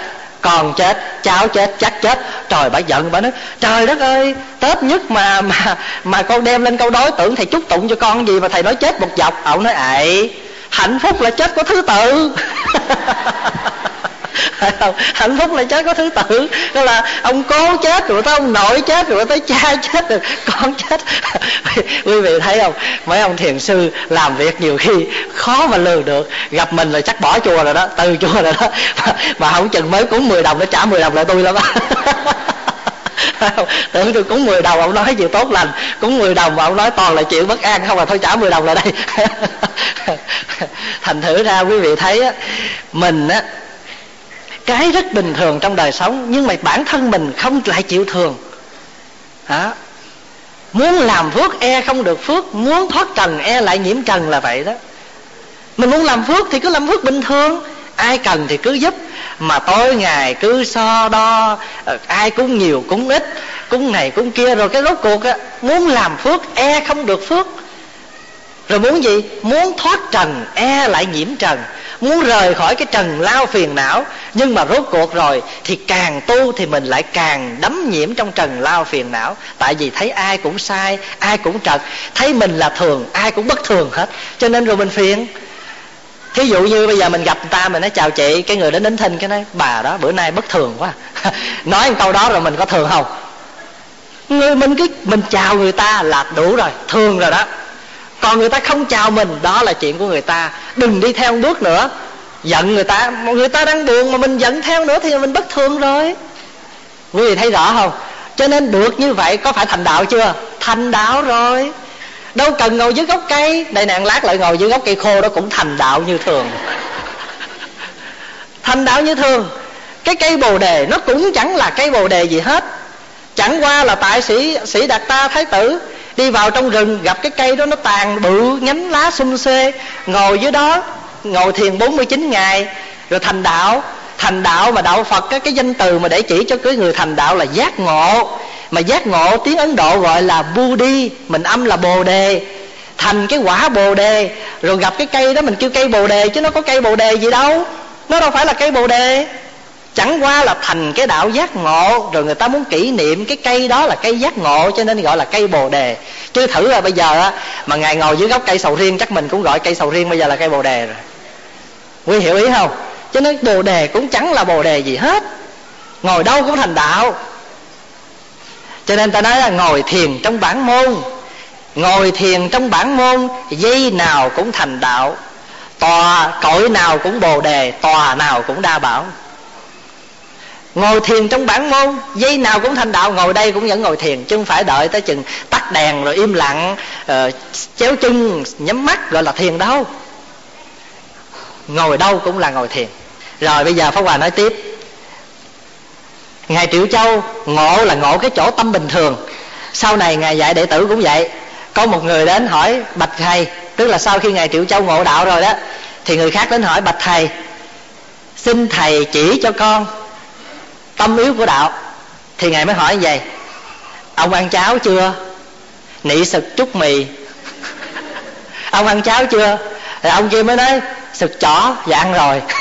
con chết, cháu chết, chắc chết trời, bà giận, bà nói, trời đất ơi, tết nhất mà mà mà con đem lên câu đối tưởng, thầy chúc tụng cho con gì mà thầy nói chết một dọc ông nói ậy hạnh phúc là chết có thứ tự? hạnh phúc là chết có thứ tự. Đó là ông cố chết rồi tới ông nội chết rồi tới cha chết rồi con chết. Quý vị thấy không? Mấy ông thiền sư làm việc nhiều khi khó mà lường được. Gặp mình là chắc bỏ chùa rồi đó từ chùa rồi đó. Mà, mà không chừng mới cúng 10 đồng nó trả 10 đồng lại tôi lắm. Tưởng tôi cúng 10 đồng ông nói chuyện tốt lành. Cúng 10 đồng mà ông nói toàn là chuyện bất an không là thôi trả 10 đồng lại đây. Thành thử ra quý vị thấy á mình á cái rất bình thường trong đời sống, nhưng mà bản thân mình không lại chịu thường. Hả muốn làm phước e không được phước, muốn thoát trần e lại nhiễm trần là vậy đó. Mình muốn làm phước thì cứ làm phước bình thường, ai cần thì cứ giúp. Mà tối ngày cứ so đo ờ, ai cũng nhiều cũng ít, cũng này cũng kia, rồi cái rốt cuộc á, muốn làm phước e không được phước rồi muốn gì? Muốn thoát trần e lại nhiễm trần. Muốn rời khỏi cái trần lao phiền não. Nhưng mà rốt cuộc rồi, thì càng tu thì mình lại càng đắm nhiễm trong trần lao phiền não. Tại vì thấy ai cũng sai, ai cũng trật. Thấy mình là thường, ai cũng bất thường hết. Cho nên rồi mình phiền. Thí dụ như bây giờ mình gặp người ta, mình nói, chào chị, cái người đến đến thinh cái nói, bà đó, bữa nay bất thường quá. Nói một câu đó rồi mình có thường không? Người mình cứ, mình chào người ta là đủ rồi, thường rồi đó còn người ta không chào mình, đó là chuyện của người ta. Đừng đi theo bước nữa. Giận người ta. Người ta đang buồn mà mình giận theo nữa thì mình bất thường rồi. Quý vị thấy rõ không? Cho nên được như vậy có phải thành đạo chưa? Thành đạo rồi. Đâu cần ngồi dưới gốc cây. Đây nàng lát lại ngồi dưới gốc cây khô đó cũng thành đạo như thường. Thành đạo như thường. Cái cây bồ đề, nó cũng chẳng là cây bồ đề gì hết. Chẳng qua là tại sĩ sĩ đạt ta thái tử đi vào trong rừng gặp cái cây đó nó tàn bự nhánh lá xum xê ngồi dưới đó ngồi thiền 49 ngày rồi thành đạo. Thành đạo mà đạo phật cái, cái danh từ mà để chỉ cho cái người thành đạo là giác ngộ. Mà giác ngộ tiếng ấn độ gọi là budi mình âm là bồ đề. Thành cái quả bồ đề rồi gặp cái cây đó mình kêu cây bồ đề chứ nó có cây bồ đề gì đâu. Nó đâu phải là cây bồ đề chẳng qua là thành cái đạo giác ngộ, rồi người ta muốn kỷ niệm cái cây đó là cây giác ngộ, cho nên gọi là cây bồ đề. Chứ thử là bây giờ, á, mà ngài ngồi dưới gốc cây sầu riêng, chắc mình cũng gọi cây sầu riêng bây giờ là cây bồ đề rồi. Quý hiểu ý không? Cho nên bồ đề cũng chẳng là bồ đề gì hết. Ngồi đâu cũng thành đạo. Cho nên ta nói là ngồi thiền trong bản môn. Ngồi thiền trong bản môn, dây nào cũng thành đạo. Tòa cõi nào cũng bồ đề, tòa nào cũng đa bảo ngồi thiền trong bản môn dây nào cũng thành đạo ngồi đây cũng vẫn ngồi thiền chứ không phải đợi tới chừng tắt đèn rồi im lặng uh, chéo chân nhắm mắt gọi là thiền đâu. Ngồi đâu cũng là ngồi thiền. Rồi bây giờ pháp hòa nói tiếp. Ngài triệu châu ngộ là ngộ cái chỗ tâm bình thường. Sau này ngài dạy đệ tử cũng vậy. Có một người đến hỏi bạch thầy tức là sau khi ngài triệu châu ngộ đạo rồi đó thì người khác đến hỏi bạch thầy xin thầy chỉ cho con tâm yếu của đạo, thì ngài mới hỏi như vậy, ông ăn cháo chưa? Nị sực chút mì. Ông ăn cháo chưa? Thì ông kia mới nói, sực chỏ và ăn rồi.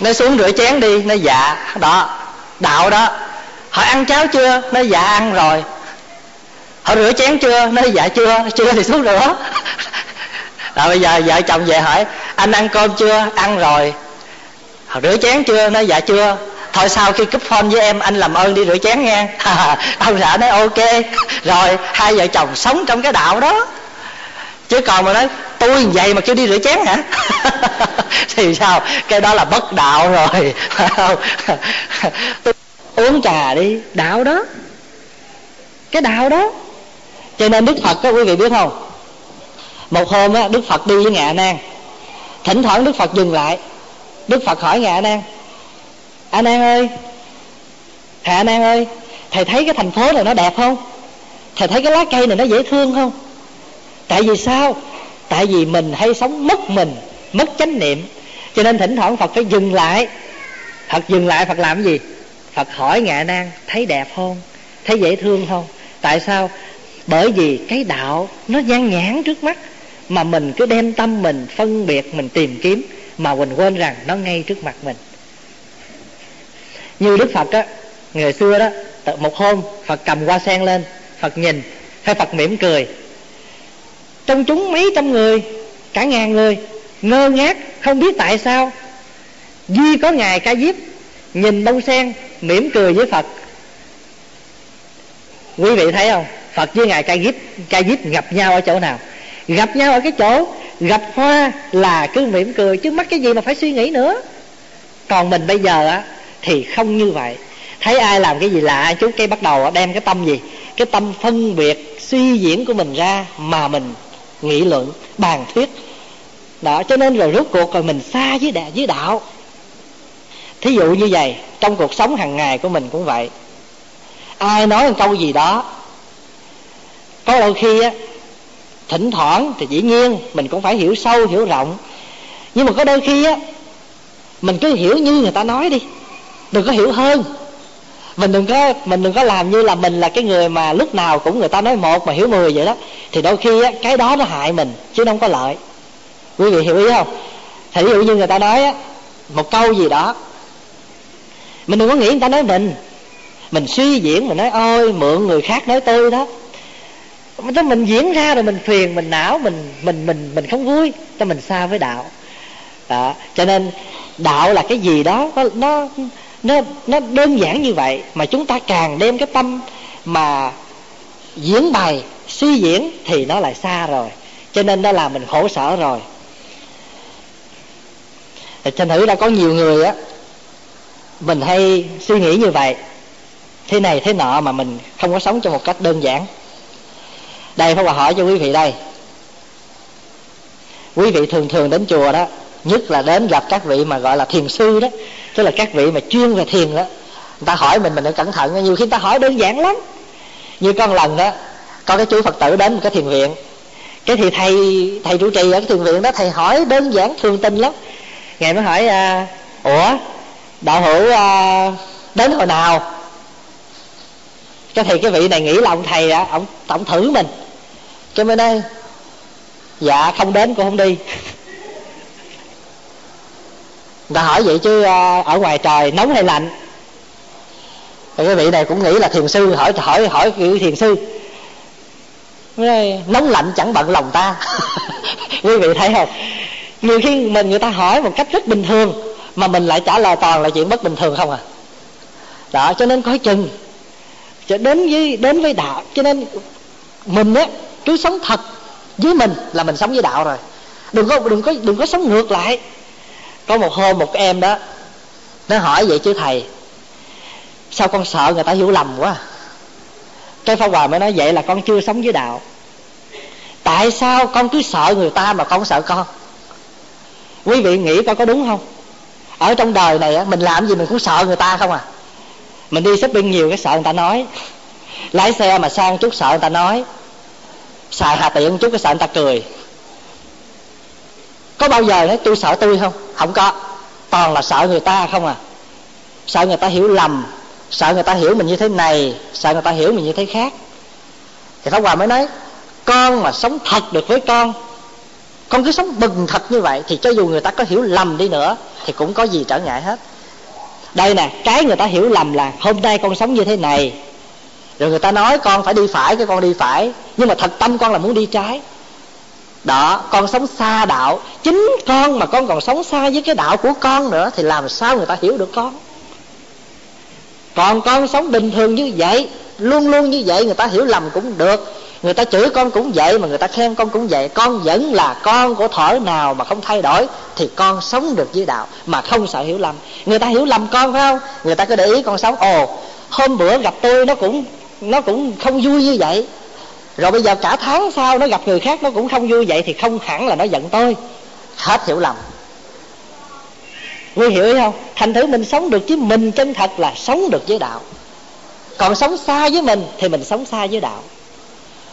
Nó xuống rửa chén đi nó dạ đó, đạo đó. Họ ăn cháo chưa? Nó dạ ăn rồi. Họ rửa chén chưa? Nó dạ chưa? Chưa thì xuống rửa. Rồi bây giờ vợ chồng về hỏi, anh ăn cơm chưa? Ăn rồi rửa chén chưa? Nói dạ chưa. Thôi sau khi cúp phone với em, anh làm ơn đi rửa chén nghe ông xã nói ok. Rồi, hai vợ chồng sống trong cái đạo đó. Chứ còn mà nói, tôi vậy mà kêu đi rửa chén hả? Thì sao? Cái đó là bất đạo rồi. Phải không tôi uống trà đi. Đạo đó. Cái đạo đó. Cho nên đức phật có quý vị biết không? Một hôm á, đức phật đi với ngạ nan. Thỉnh thoảng đức phật dừng lại đức phật hỏi ngạ nan a nan ơi, thầy a nan ơi, thầy thấy cái thành phố này nó đẹp không? Thầy thấy cái lá cây này nó dễ thương không? Tại vì sao? Tại vì mình hay sống mất mình, mất chánh niệm. Cho nên thỉnh thoảng phật phải dừng lại. Phật dừng lại, phật làm gì? Phật hỏi ngạ nan thấy đẹp không? Thấy dễ thương không? Tại sao? Bởi vì cái đạo nó nhan nhãn trước mắt mà mình cứ đem tâm mình phân biệt, mình tìm kiếm mà mình quên rằng nó ngay trước mặt mình. Như đức phật á, ngày xưa đó một hôm phật cầm hoa sen lên, phật nhìn hay phật mỉm cười. Trong chúng mấy trăm người, cả ngàn người, ngơ ngác, không biết tại sao, duy có ngài ca diếp, nhìn bông sen, mỉm cười với phật. Quý vị thấy không? Phật với ngài ca diếp ca diếp gặp nhau ở chỗ nào? Gặp nhau ở cái chỗ, gặp hoa là cứ mỉm cười, chứ mắc cái gì mà phải suy nghĩ nữa. Còn mình bây giờ á, thì không như vậy. Thấy ai làm cái gì lạ, chú cây bắt đầu đem cái tâm gì? Cái tâm phân biệt, suy diễn của mình ra mà mình nghị luận, bàn thuyết. Đó, cho nên rồi rốt cuộc rồi mình xa với đạo với đạo. Thí dụ như vậy, trong cuộc sống hàng ngày của mình cũng vậy. Ai nói một câu gì đó, có đôi khi á thỉnh thoảng thì dĩ nhiên mình cũng phải hiểu sâu hiểu rộng. Nhưng mà có đôi khi á mình cứ hiểu như người ta nói đi. Đừng có hiểu hơn. Mình đừng có mình đừng có làm như là mình là cái người mà lúc nào cũng người ta nói một mà hiểu mười vậy đó. Thì đôi khi á, cái đó nó hại mình chứ không có lợi. Quý vị hiểu ý không? Thì ví dụ như người ta nói á, một câu gì đó mình đừng có nghĩ người ta nói mình. Mình suy diễn mình nói ôi mượn người khác nói tôi đó đó mình diễn ra rồi, mình phiền, mình não, mình mình mình mình không vui. Cho mình xa với đạo. Đó. Cho nên, đạo là cái gì đó, nó nó nó nó đơn giản như vậy mà chúng ta càng đem cái tâm mà diễn bày suy diễn thì nó lại xa rồi. Cho nên nó làm mình khổ sở rồi. Thành thử đã có nhiều người á, mình hay suy nghĩ như vậy. Thế này, thế nọ mà mình không có sống cho một cách đơn giản đây phải Hòa hỏi cho quý vị đây. Quý vị thường thường đến chùa đó nhất là đến gặp các vị mà gọi là thiền sư đó. Tức là các vị mà chuyên về thiền đó. Người ta hỏi mình mình phải cẩn thận nhiều khi người ta hỏi đơn giản lắm. Như con lần đó có cái chú phật tử đến một cái thiền viện. Cái thì thầy thầy trụ trì ở cái thiền viện đó thầy hỏi đơn giản thường tin lắm. Ngài mới hỏi à, ủa đạo hữu à, đến hồi nào? Cái thì cái vị này nghĩ là ông thầy á ông tổng thử mình cái mới nói dạ không đến cũng không đi. Người ta hỏi vậy chứ ờ, ở ngoài trời nóng hay lạnh? Thì cái vị này cũng nghĩ là thiền sư, hỏi hỏi hỏi kiểu thiền sư. Nóng lạnh chẳng bận lòng ta. Quý vị thấy không? Nhiều khi mình, người ta hỏi một cách rất bình thường, mà mình lại trả lời toàn là chuyện bất bình thường không à. Đó, cho nên coi chừng. Cho đến với đến với đạo, cho nên mình á cứ sống thật với mình là mình sống với đạo rồi. Đừng có đừng có đừng có sống ngược lại. Có một hôm một em đó, nó hỏi vậy chứ, thầy, sao con sợ người ta hiểu lầm quá? Cái pháp hòa mới nói, vậy là con chưa sống với đạo. Tại sao con cứ sợ người ta mà con sợ con? Quý vị nghĩ coi có đúng không? Ở trong đời này mình làm gì mình cũng sợ người ta không à. Mình đi shopping nhiều cái sợ người ta nói. Lái xe mà sang chút sợ người ta nói xài hà tiện chút cái sợ người ta cười. Có bao giờ nói, tôi sợ tôi không? Không có. Toàn là sợ người ta không à. Sợ người ta hiểu lầm, sợ người ta hiểu mình như thế này, sợ người ta hiểu mình như thế khác. Thì pháp hòa mới nói, con mà sống thật được với con con cứ sống bừng thật như vậy, thì cho dù người ta có hiểu lầm đi nữa, thì cũng có gì trở ngại hết. Đây nè, cái người ta hiểu lầm là hôm nay con sống như thế này rồi người ta nói con phải đi phải, cái con đi phải. Nhưng mà thật tâm con là muốn đi trái. Đó, con sống xa đạo. Chính con mà con còn sống xa với cái đạo của con nữa, thì làm sao người ta hiểu được con? Còn con sống bình thường như vậy, luôn luôn như vậy, người ta hiểu lầm cũng được. Người ta chửi con cũng vậy, mà người ta khen con cũng vậy. Con vẫn là con của thở nào mà không thay đổi, thì con sống được với đạo, mà không sợ hiểu lầm. Người ta hiểu lầm con phải không? Người ta cứ để ý con sống, ồ, hôm bữa gặp tôi nó cũng nó cũng không vui như vậy. Rồi bây giờ cả tháng sau nó gặp người khác nó cũng không vui vậy thì không hẳn là nó giận tôi. Hết hiểu lầm. Quý hiểu không? Thành thử mình sống được với mình chân thật là sống được với đạo. Còn sống xa với mình thì mình sống xa với đạo.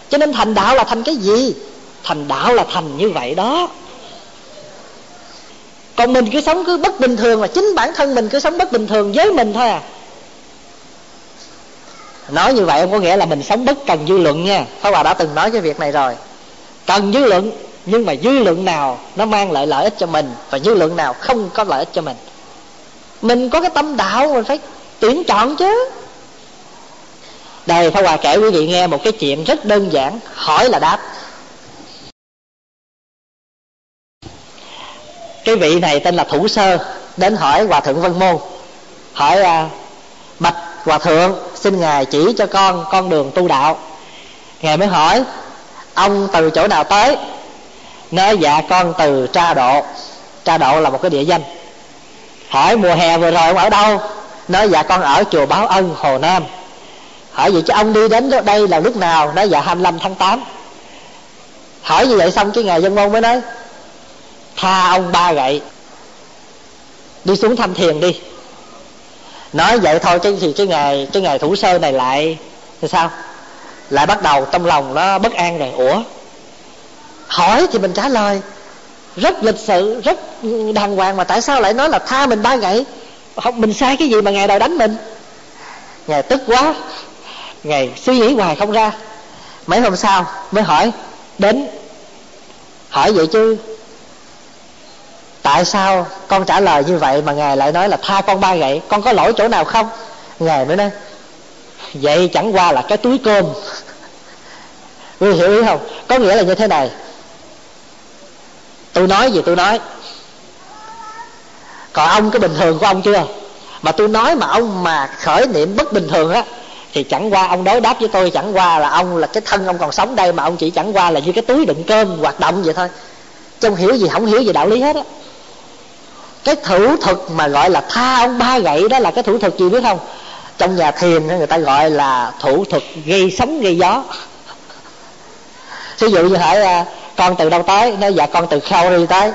Cho nên thành đạo là thành cái gì? Thành đạo là thành như vậy đó. Còn mình cứ sống cứ bất bình thường là chính bản thân mình cứ sống bất bình thường với mình thôi à nói như vậy không có nghĩa là mình sống bất cần dư luận nha. Pháp Hòa đã từng nói cái việc này rồi. Cần dư luận nhưng mà dư luận nào nó mang lại lợi ích cho mình và dư luận nào không có lợi ích cho mình? Mình có cái tâm đạo mình phải tuyển chọn chứ. Đây Pháp Hòa kể quý vị nghe một cái chuyện rất đơn giản hỏi là đáp. Cái vị này tên là thủ sơ đến hỏi hòa thượng vân môn. Hỏi à, bạch hòa thượng, xin ngài chỉ cho con con đường tu đạo. Ngài mới hỏi, ông từ chỗ nào tới? Nói dạ con từ tra độ. Tra độ là một cái địa danh. Hỏi, mùa hè vừa rồi ông ở đâu? Nói dạ con ở chùa báo ân, hồ nam. Hỏi, vậy chứ ông đi đến đây là lúc nào? Nói dạ 25 tháng 8 hỏi như vậy xong cái ngài dân môn mới nói, tha ông ba gậy, đi xuống thăm thiền đi nói vậy thôi chứ thì cái ngày cái ngày thủ sơ này lại thì sao? Lại bắt đầu trong lòng nó bất an rồi. Ủa? Hỏi thì mình trả lời. Rất lịch sự, rất đàng hoàng. Mà tại sao lại nói là tha mình ba ngày? Không, mình sai cái gì mà ngày đòi đánh mình? Ngày tức quá. Ngày suy nghĩ hoài không ra. Mấy hôm sau mới hỏi, đến. Hỏi vậy chứ tại sao con trả lời như vậy mà ngài lại nói là tha con ba gậy? Con có lỗi chỗ nào không? Ngài mới nói, vậy chẳng qua là cái túi cơm. Quý hiểu ý không? Có nghĩa là như thế này. Tôi nói gì tôi nói. Còn ông cái bình thường của ông chưa? Mà tôi nói mà ông mà khởi niệm bất bình thường á, thì chẳng qua ông đối đáp với tôi, chẳng qua là ông là cái thân ông còn sống đây mà ông chỉ chẳng qua là như cái túi đựng cơm hoạt động vậy thôi. Chứ không hiểu gì không hiểu gì đạo lý hết á cái thủ thuật mà gọi là tha ông ba gậy đó là cái thủ thuật gì biết không? Trong nhà thiền người ta gọi là thủ thuật gây sóng, gây gió. Ví dụ như hỏi à, con từ đâu tới? Nói dạ con từ Calgary tới.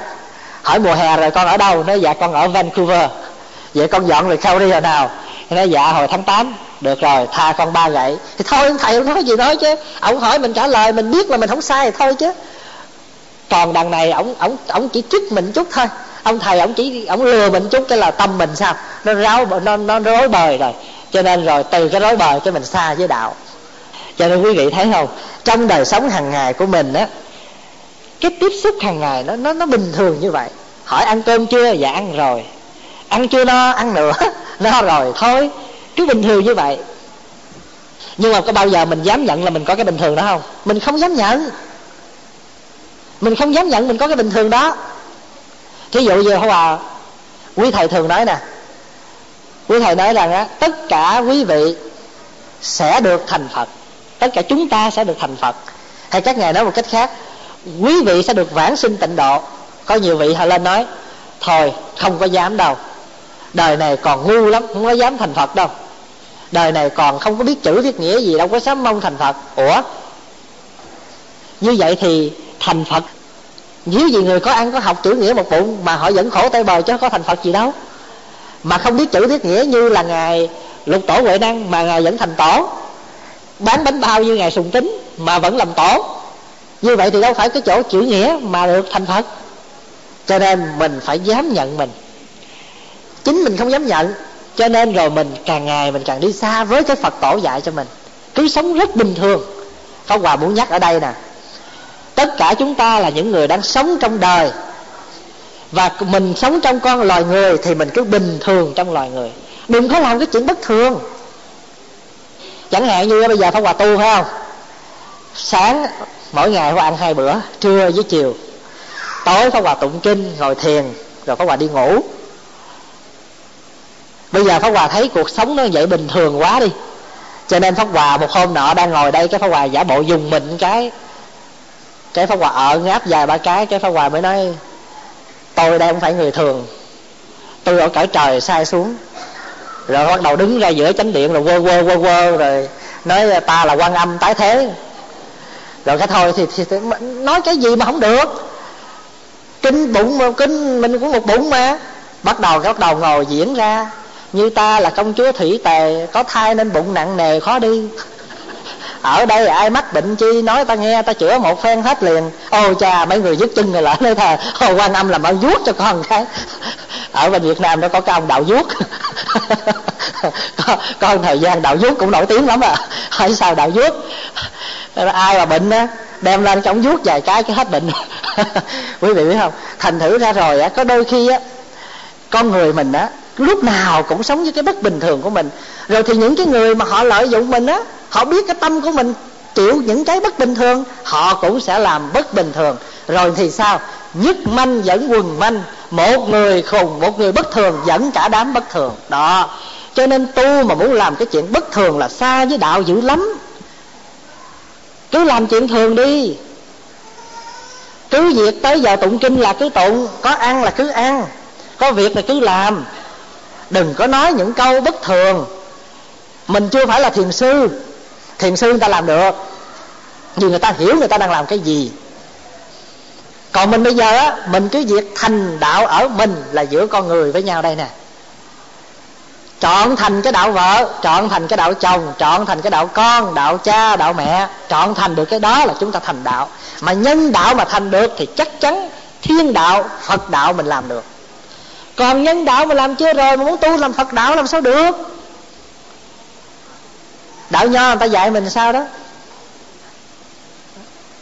Hỏi, mùa hè rồi con ở đâu? Nói dạ con ở Vancouver. Vậy con dọn rồi Calgary hồi nào? Nói dạ hồi tháng 8 được rồi, tha con ba gậy thì thôi thầy không nói gì nói chứ. Ông hỏi mình trả lời, mình biết là mình không sai thì thôi chứ. Còn đằng này, ông ông ông chỉ trích mình chút thôi ông thầy, ông chỉ, ông lừa mình chút cái là tâm mình sao? Nó ráo, nó nó rối bời rồi. Cho nên rồi từ cái rối bời cái mình xa với đạo. Cho nên quý vị thấy không? Trong đời sống hàng ngày của mình á, cái tiếp xúc hàng ngày nó nó nó bình thường như vậy. Hỏi ăn cơm chưa? Dạ ăn rồi. Ăn chưa no? Ăn nữa. No rồi, thôi. Cứ bình thường như vậy. Nhưng mà có bao giờ mình dám nhận là mình có cái bình thường đó không? Mình không dám nhận. Mình không dám nhận mình có cái bình thường đó thí dụ như hòa quý thầy thường nói nè, quý thầy nói rằng á, tất cả quý vị sẽ được thành phật, tất cả chúng ta sẽ được thành phật. Hay các ngài nói một cách khác, quý vị sẽ được vãng sinh tịnh độ. Có nhiều vị họ lên nói, thôi, không có dám đâu. Đời này còn ngu lắm, không có dám thành phật đâu. Đời này còn không có biết chữ viết nghĩa gì, đâu có dám mong thành phật. Ủa? Như vậy thì thành phật nếu gì người có ăn, có học chữ nghĩa một bụng, mà họ vẫn khổ tay bờ chứ có thành phật gì đâu. Mà không biết chữ biết nghĩa như là ngài lục tổ huệ năng, mà ngài vẫn thành tổ. Bán bánh bao như ngài sùng tính mà vẫn làm tổ. Như vậy thì đâu phải cái chỗ chữ nghĩa mà được thành phật. Cho nên mình phải dám nhận mình. Chính mình không dám nhận, cho nên rồi mình càng ngày mình càng đi xa với cái phật tổ dạy cho mình. Cứ sống rất bình thường. Pháp Hòa muốn nhắc ở đây nè Tất cả chúng ta là những người đang sống trong đời. Và mình sống trong con loài người Thì mình cứ bình thường trong loài người. Đừng có làm cái chuyện bất thường. Chẳng hạn như bây giờ phong Hòa tu phải không? Sáng, mỗi ngày phong ăn hai bữa, Trưa với chiều. Tối phong Hòa tụng kinh, ngồi thiền, Rồi phong Hòa đi ngủ. Bây giờ phong hòa thấy cuộc sống nó vậy bình thường quá đi. Cho nên phong hòa một hôm nọ đang ngồi đây, cái phong hòa giả bộ dùng mình cái cái pháp hòa ở ngáp dài ba cái cái pháp hòa mới nói tôi đây không phải người thường. Tôi ở cõi trời sai xuống. Rồi bắt đầu đứng ra giữa chánh điện rồi quơ quơ quơ quơ rồi nói ta là quan âm tái thế. Rồi cái thôi thì, thì, thì nói cái gì mà không được. Kinh bụng kinh mình cũng một bụng mà. Bắt đầu bắt đầu ngồi diễn ra. Như ta là công chúa thủy tề có thai nên bụng nặng nề khó đi ở đây ai mắc bệnh chi nói ta nghe ta chữa một phen hết liền. Ô cha mấy người dứt chân người lại nói thà ô quan âm làm ơn vuốt cho con cái. Ở bên việt nam nó có cái ông đạo vuốt. Có, có thời gian đạo vuốt cũng nổi tiếng lắm à. Hỏi sao đạo vuốt? Ai mà bệnh á đem lên chống vuốt vài cái cái hết bệnh quý vị biết không? Thành thử ra rồi á có đôi khi á con người mình á lúc nào cũng sống với cái bất bình thường của mình. Rồi thì những cái người mà họ lợi dụng mình á họ biết cái tâm của mình, chịu những cái bất bình thường, họ cũng sẽ làm bất bình thường. Rồi thì sao? Nhất manh dẫn quần manh, một người khùng, một người bất thường dẫn cả đám bất thường. Đó. Cho nên tu mà muốn làm cái chuyện bất thường là xa với đạo dữ lắm. Cứ làm chuyện thường đi. Cứ việc tới giờ tụng kinh là cứ tụng, có ăn là cứ ăn, có việc là cứ làm. Đừng có nói những câu bất thường. Mình chưa phải là thiền sư thiền sư người ta làm được. Vì người ta hiểu người ta đang làm cái gì. Còn mình bây giờ á, mình cứ việc thành đạo ở mình là giữa con người với nhau đây nè. Chọn thành cái đạo vợ, chọn thành cái đạo chồng, chọn thành cái đạo con, đạo cha, đạo mẹ, chọn thành được cái đó là chúng ta thành đạo. Mà nhân đạo mà thành được thì chắc chắn thiên đạo, phật đạo mình làm được. Còn nhân đạo mà làm chưa rồi mà muốn tu làm phật đạo làm sao được? Đạo nho, người ta dạy mình sao đó?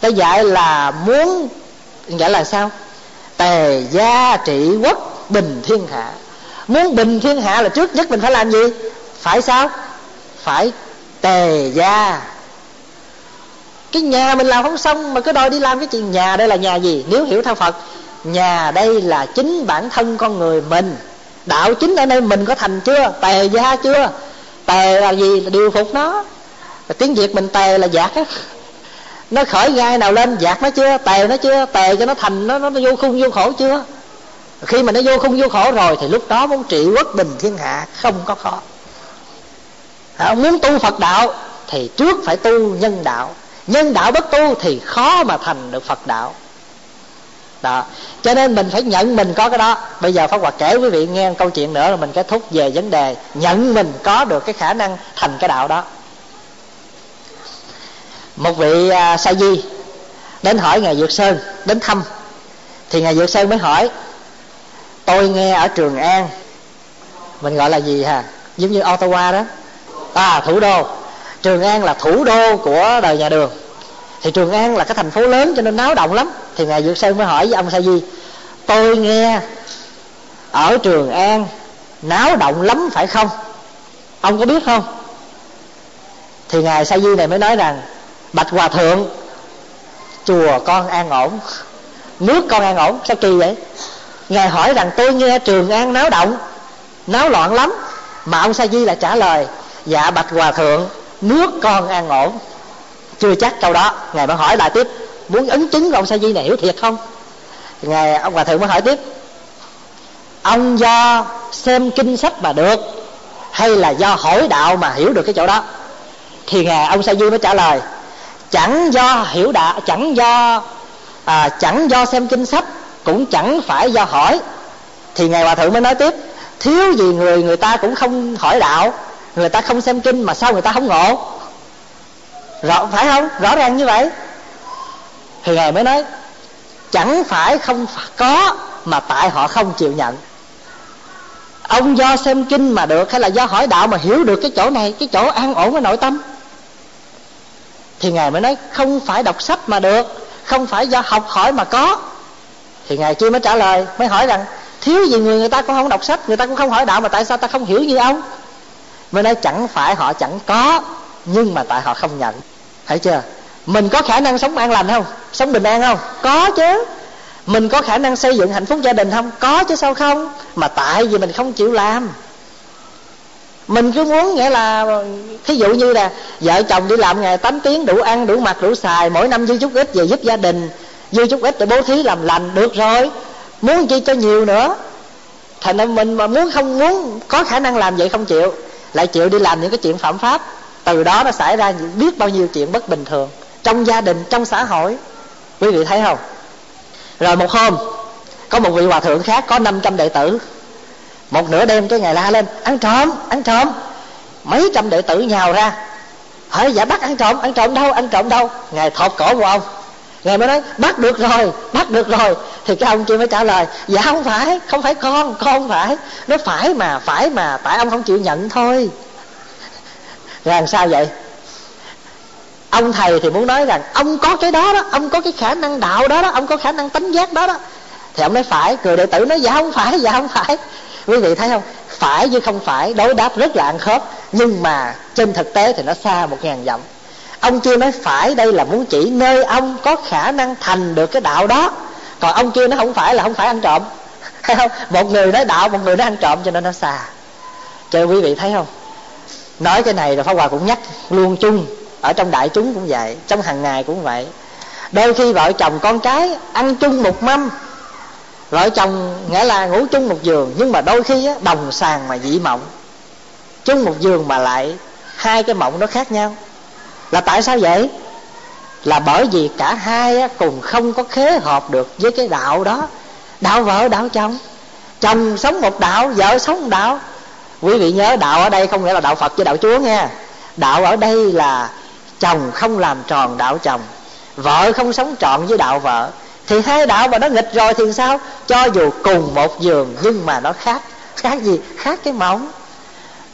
Ta dạy là muốn nghĩa là sao? Tề gia trị quốc bình thiên hạ. Muốn bình thiên hạ là trước nhất mình phải làm gì? Phải sao? Phải tề gia. Cái nhà mình làm không xong mà cứ đòi đi làm cái chuyện nhà đây là nhà gì? Nếu hiểu theo phật, nhà đây là chính bản thân con người mình. Đạo chính ở đây mình có thành chưa? Tề gia chưa? Tề là gì là điều phục nó. Và tiếng việt mình tề là dạt á. Nó khởi gai nào lên dạt nó chưa tề nó chưa tề cho nó thành nó nó, nó vô khung vô khổ chưa? Khi mà nó vô khung vô khổ rồi thì lúc đó muốn trị quốc bình thiên hạ không có khó. À, muốn tu phật đạo thì trước phải tu nhân đạo. Nhân đạo bất tu thì khó mà thành được phật đạo đó. Cho nên mình phải nhận mình có cái đó. Bây giờ pháp hòa kể quý vị nghe câu chuyện nữa là mình kết thúc về vấn đề nhận mình có được cái khả năng thành cái đạo đó. Một vị à, sa di đến hỏi ngài dược sơn đến thăm. Thì ngài dược sơn mới hỏi tôi nghe ở trường an. Mình gọi là gì hả? Giống như ottawa đó. À thủ đô. Trường an là thủ đô của đời nhà đường thì trường an là cái thành phố lớn cho nên náo động lắm. Thì ngài dược sơn mới hỏi với ông sa di, tôi nghe ở trường an náo động lắm phải không? Ông có biết không? Thì ngài sa di này mới nói rằng, bạch hòa thượng, chùa con an ổn, nước con an ổn, sao kỳ vậy? Ngài hỏi rằng, tôi nghe trường an náo động, náo loạn lắm, mà ông sa di là trả lời dạ bạch hòa thượng, nước con an ổn chưa chắc câu đó. Ngài mới hỏi lại tiếp muốn ấn chứng ông sa di này hiểu thiệt không? Ngài ông hòa thượng mới hỏi tiếp ông do xem kinh sách mà được hay là do hỏi đạo mà hiểu được cái chỗ đó? Thì ngài ông sa di mới trả lời chẳng do hiểu đạo chẳng do à, chẳng do xem kinh sách cũng chẳng phải do hỏi. Thì ngài hòa thượng mới nói tiếp thiếu gì người người ta cũng không hỏi đạo người ta không xem kinh mà sao người ta không ngộ? Rõ, phải không? Rõ ràng như vậy. Thì ngài mới nói, chẳng phải không có, mà tại họ không chịu nhận. Ông do xem kinh mà được hay là do hỏi đạo mà hiểu được cái chỗ này, cái chỗ an ổn với nội tâm? Thì ngài mới nói, không phải đọc sách mà được, không phải do học hỏi mà có. Thì ngài chưa mới trả lời, mới hỏi rằng, thiếu gì người người ta cũng không đọc sách, người ta cũng không hỏi đạo mà tại sao ta không hiểu như ông? Mới nói, chẳng phải họ chẳng có nhưng mà tại họ không nhận. Thấy chưa? Mình có khả năng sống an lành không? Sống bình an không? Có chứ. Mình có khả năng xây dựng hạnh phúc gia đình không? Có chứ sao không? Mà tại vì mình không chịu làm. Mình cứ muốn nghĩa là, thí dụ như là vợ chồng đi làm ngày 8 tiếng, đủ ăn, đủ mặc, đủ xài, mỗi năm dư chút ít về giúp gia đình, dư chút ít để bố thí làm lành, được rồi. Muốn chi cho nhiều nữa. Thành ra mình mà muốn không muốn có khả năng làm vậy không chịu, lại chịu đi làm những cái chuyện phạm pháp từ đó nó xảy ra biết bao nhiêu chuyện bất bình thường trong gia đình, trong xã hội. Quý vị thấy không? Rồi một hôm, có một vị hòa thượng khác có 500 đệ tử. Một nửa đêm cái ngày la lên, ăn trộm ăn trộm. Mấy trăm đệ tử nhào ra. Hỏi dạ bắt ăn trộm ăn trộm đâu, ăn trộm đâu? Ngài thọt cổ của ông. Ngài mới nói, bắt được rồi, bắt được rồi. Thì cái ông kia mới trả lời dạ không phải không phải con con không phải. Nó phải mà phải mà, tại ông không chịu nhận thôi làm sao vậy? Ông thầy thì muốn nói rằng ông có cái đó đó, ông có cái khả năng đạo đó đó, ông có khả năng tánh giác đó đó. Thì ông nói phải, cười đệ tử nói dạ không phải dạ không phải. Quý vị thấy không? Phải chứ không phải, đối đáp rất là ăn khớp. Nhưng mà trên thực tế thì nó xa một ngàn dặm. Ông kia nói phải, đây là muốn chỉ nơi ông có khả năng thành được cái đạo đó. Còn ông kia nó không phải là không phải ăn trộm. Hay không? Một người nói đạo, một người nói ăn trộm cho nên nó xa. Cho quý vị thấy không? Nói cái này rồi pháp hòa cũng nhắc luôn chung ở trong đại chúng cũng vậy trong hàng ngày cũng vậy. Đôi khi vợ chồng con cái ăn chung một mâm vợ chồng nghĩa là ngủ chung một giường nhưng mà đôi khi á, đồng sàng mà dị mộng. Chung một giường mà lại hai cái mộng nó khác nhau. Là tại sao vậy? Là bởi vì cả hai á, cùng không có khế hợp được với cái đạo đó đạo vợ đạo chồng. Chồng sống một đạo vợ sống một đạo quý vị nhớ đạo ở đây không nghĩa là đạo phật với đạo chúa nha đạo ở đây là chồng không làm tròn đạo chồng, vợ không sống trọn với đạo vợ. Thì hai đạo mà nó nghịch rồi thì sao? Cho dù cùng một giường nhưng mà nó khác. Khác gì? Khác cái móng.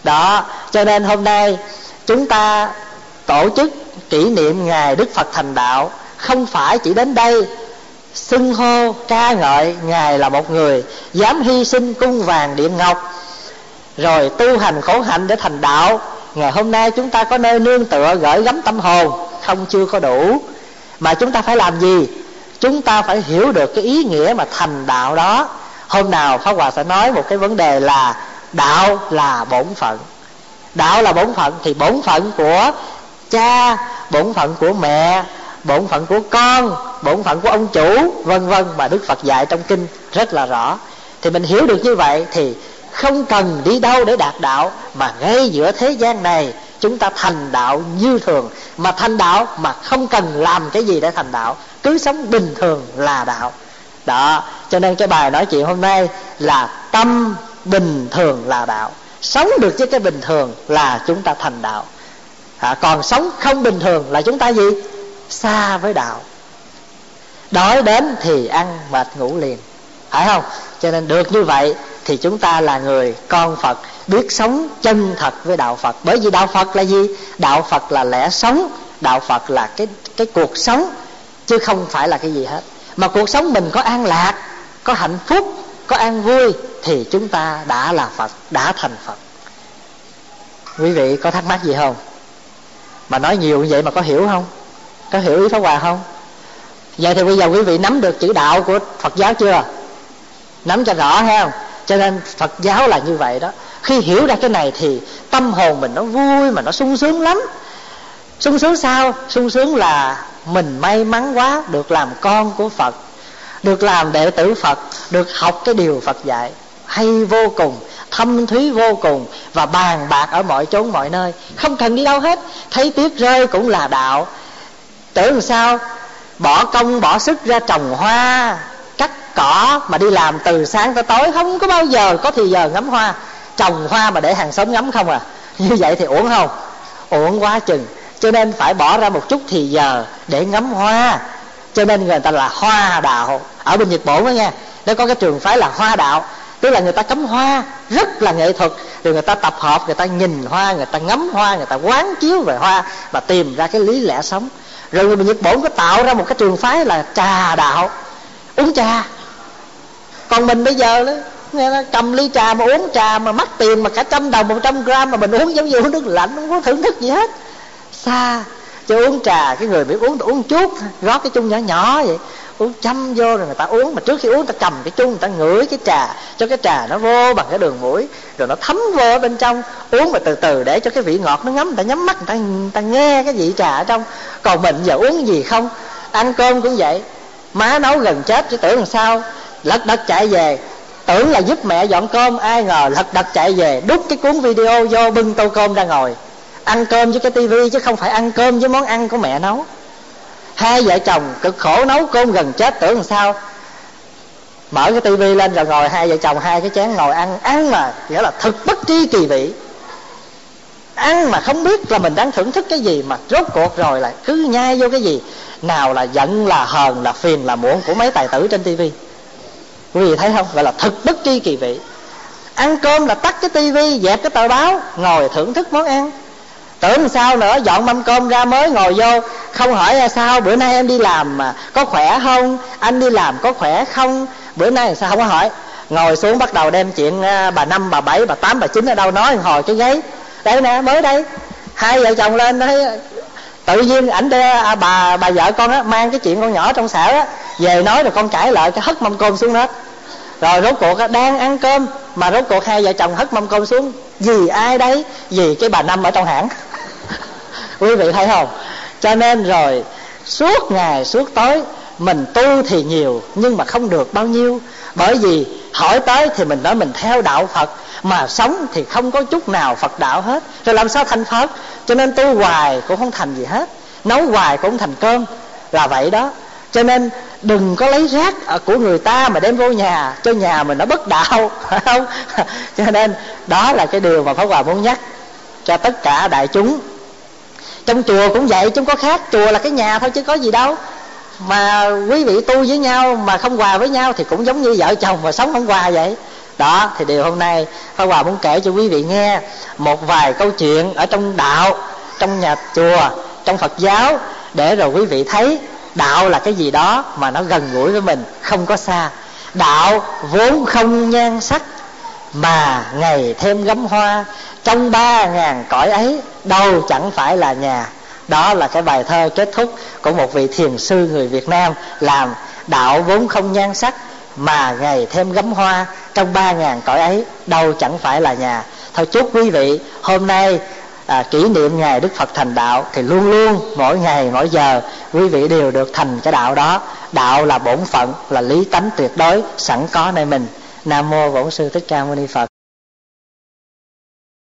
Đó, cho nên hôm nay chúng ta tổ chức kỷ niệm ngày đức phật thành đạo. Không phải chỉ đến đây xưng hô ca ngợi ngài là một người dám hy sinh cung vàng điện ngọc rồi tu hành khổ hạnh để thành đạo. Ngày hôm nay chúng ta có nơi nương tựa gửi gắm tâm hồn. Không chưa có đủ. Mà chúng ta phải làm gì? Chúng ta phải hiểu được cái ý nghĩa mà thành đạo đó. Hôm nào pháp hòa sẽ nói một cái vấn đề là đạo là bổn phận. Đạo là bổn phận thì bổn phận của cha, bổn phận của mẹ, bổn phận của con, bổn phận của ông chủ, vân vân mà đức phật dạy trong kinh rất là rõ. Thì mình hiểu được như vậy thì không cần đi đâu để đạt đạo mà ngay giữa thế gian này chúng ta thành đạo như thường. Mà thành đạo mà không cần làm cái gì để thành đạo cứ sống bình thường là đạo. Đó cho nên cái bài nói chuyện hôm nay là tâm bình thường là đạo. Sống được với cái bình thường là chúng ta thành đạo. À, còn sống không bình thường là chúng ta gì? Xa với đạo. Đói đến thì ăn mệt ngủ liền. Phải không? Cho nên được như vậy thì chúng ta là người con phật, biết sống chân thật với đạo phật. Bởi vì đạo phật là gì? Đạo phật là lẽ sống, đạo phật là cái cái cuộc sống, chứ không phải là cái gì hết. Mà cuộc sống mình có an lạc, có hạnh phúc, có an vui, thì chúng ta đã là phật, đã thành phật. Quý vị có thắc mắc gì không? Mà nói nhiều như vậy mà có hiểu không? Có hiểu ý pháp hòa không? Vậy thì bây giờ quý vị nắm được chữ đạo của phật giáo chưa? Nắm cho rõ ha cho nên phật giáo là như vậy đó. Khi hiểu ra cái này thì tâm hồn mình nó vui mà nó sung sướng lắm. Sung sướng sao? Sung sướng là mình may mắn quá, được làm con của phật, được làm đệ tử phật, được học cái điều phật dạy. Hay vô cùng, thâm thúy vô cùng và bàn bạc ở mọi chốn, mọi nơi. Không cần đi đâu hết. Thấy tuyết rơi cũng là đạo. Tưởng sao? Bỏ công, bỏ sức ra trồng hoa cắt cỏ mà đi làm từ sáng tới tối, không có bao giờ có thì giờ ngắm hoa. Trồng hoa mà để hàng xóm ngắm không à. Như vậy thì uổng không? Uổng quá chừng. Cho nên phải bỏ ra một chút thì giờ để ngắm hoa. Cho nên người ta là hoa đạo. Ở bên nhật bản đó nha, nó có cái trường phái là hoa đạo. Tức là người ta cắm hoa, rất là nghệ thuật. Rồi người ta tập hợp, người ta nhìn hoa, người ta ngắm hoa, người ta quán chiếu về hoa và tìm ra cái lý lẽ sống. Rồi người nhật bản có tạo ra một cái trường phái là trà đạo uống trà. Còn mình bây giờ đó nghe cầm ly trà mà uống trà mà mắc tiền mà cả trăm đồng một trăm gram mà mình uống giống như uống nước lạnh không có thưởng thức gì hết. Xa chứ uống trà cái người biết uống uống chút rót cái chung nhỏ nhỏ vậy. Uống chăm vô rồi người ta uống mà trước khi uống người ta cầm cái chung người ta ngửi cái trà cho cái trà nó vô bằng cái đường mũi rồi nó thấm vô ở bên trong. Uống mà từ từ để cho cái vị ngọt nó ngấm người ta nhắm mắt người ta, người ta nghe cái vị trà ở trong. Còn mình giờ uống gì không? Ăn cơm cũng vậy má nấu gần chết, chứ tưởng làm sao? Lật đật chạy về. Tưởng là giúp mẹ dọn cơm, ai ngờ lật đật chạy về. Đút cái cuốn video vô bưng tô cơm ra ngồi. Ăn cơm với cái tivi chứ không phải ăn cơm với món ăn của mẹ nấu. Hai vợ chồng cực khổ nấu cơm gần chết, tưởng làm sao? Mở cái tivi lên rồi ngồi, hai vợ chồng hai cái chén ngồi ăn. Ăn mà, nghĩa là thực bất tri kỳ vị. Ăn mà không biết là mình đang thưởng thức cái gì mà rốt cuộc rồi lại cứ nhai vô cái gì nào là giận, là hờn, là phiền, là muộn của mấy tài tử trên tivi quý vị thấy không? Gọi là thực bất tri kỳ vị. Ăn cơm là tắt cái tivi dẹp cái tờ báo, ngồi thưởng thức món ăn. Tưởng sao nữa? Dọn mâm cơm ra mới ngồi vô. Không hỏi là sao bữa nay em đi làm mà có khỏe không? Anh đi làm có khỏe không? Bữa nay sao không có hỏi. Ngồi xuống bắt đầu đem chuyện à, bà năm, bà bảy, bà tám, bà chín ở đâu nói hồi cái giấy đây nè, mới đây. Hai vợ chồng lên thấy tự nhiên ảnh đe à, bà bà vợ con á mang cái chuyện con nhỏ trong xã á về nói rồi con cãi lại cái hất mâm cơm xuống hết rồi rốt cuộc á, đang ăn cơm mà rốt cuộc hai vợ chồng hất mâm cơm xuống. Vì ai đấy? Vì cái bà năm ở trong hãng. Quý vị thấy không? Cho nên rồi suốt ngày suốt tối mình tu thì nhiều nhưng mà không được bao nhiêu. Bởi vì hỏi tới thì mình nói mình theo đạo phật, mà sống thì không có chút nào phật đạo hết. Rồi làm sao thành phật? Cho nên tu hoài cũng không thành gì hết. Nấu hoài cũng không thành cơm. Là vậy đó. Cho nên đừng có lấy rác của người ta mà đem vô nhà, cho nhà mình nó bất đạo, phải không? Cho nên đó là cái điều mà pháp hòa muốn nhắc cho tất cả đại chúng. Trong chùa cũng vậy chúng có khác. Chùa là cái nhà thôi, chứ có gì đâu mà quý vị tu với nhau mà không hòa với nhau thì cũng giống như vợ chồng mà sống không hòa vậy. Đó, thì điều hôm nay Pháp Hòa muốn kể cho quý vị nghe một vài câu chuyện ở trong đạo, trong nhà chùa, trong Phật giáo để rồi quý vị thấy đạo là cái gì đó mà nó gần gũi với mình, không có xa. Đạo vốn không nhan sắc mà ngày thêm gấm hoa, trong ba ngàn cõi ấy đâu chẳng phải là nhà đó là cái bài thơ kết thúc của một vị thiền sư người việt nam làm đạo vốn không nhan sắc mà ngày thêm gấm hoa trong ba ngàn cõi ấy đâu chẳng phải là nhà. Thôi chúc quý vị hôm nay à, kỷ niệm ngày đức phật thành đạo thì luôn luôn mỗi ngày mỗi giờ quý vị đều được thành cái đạo đó. Đạo là bổn phận là lý tánh tuyệt đối sẵn có nơi mình. Nam mô bổn sư thích ca mâu ni phật.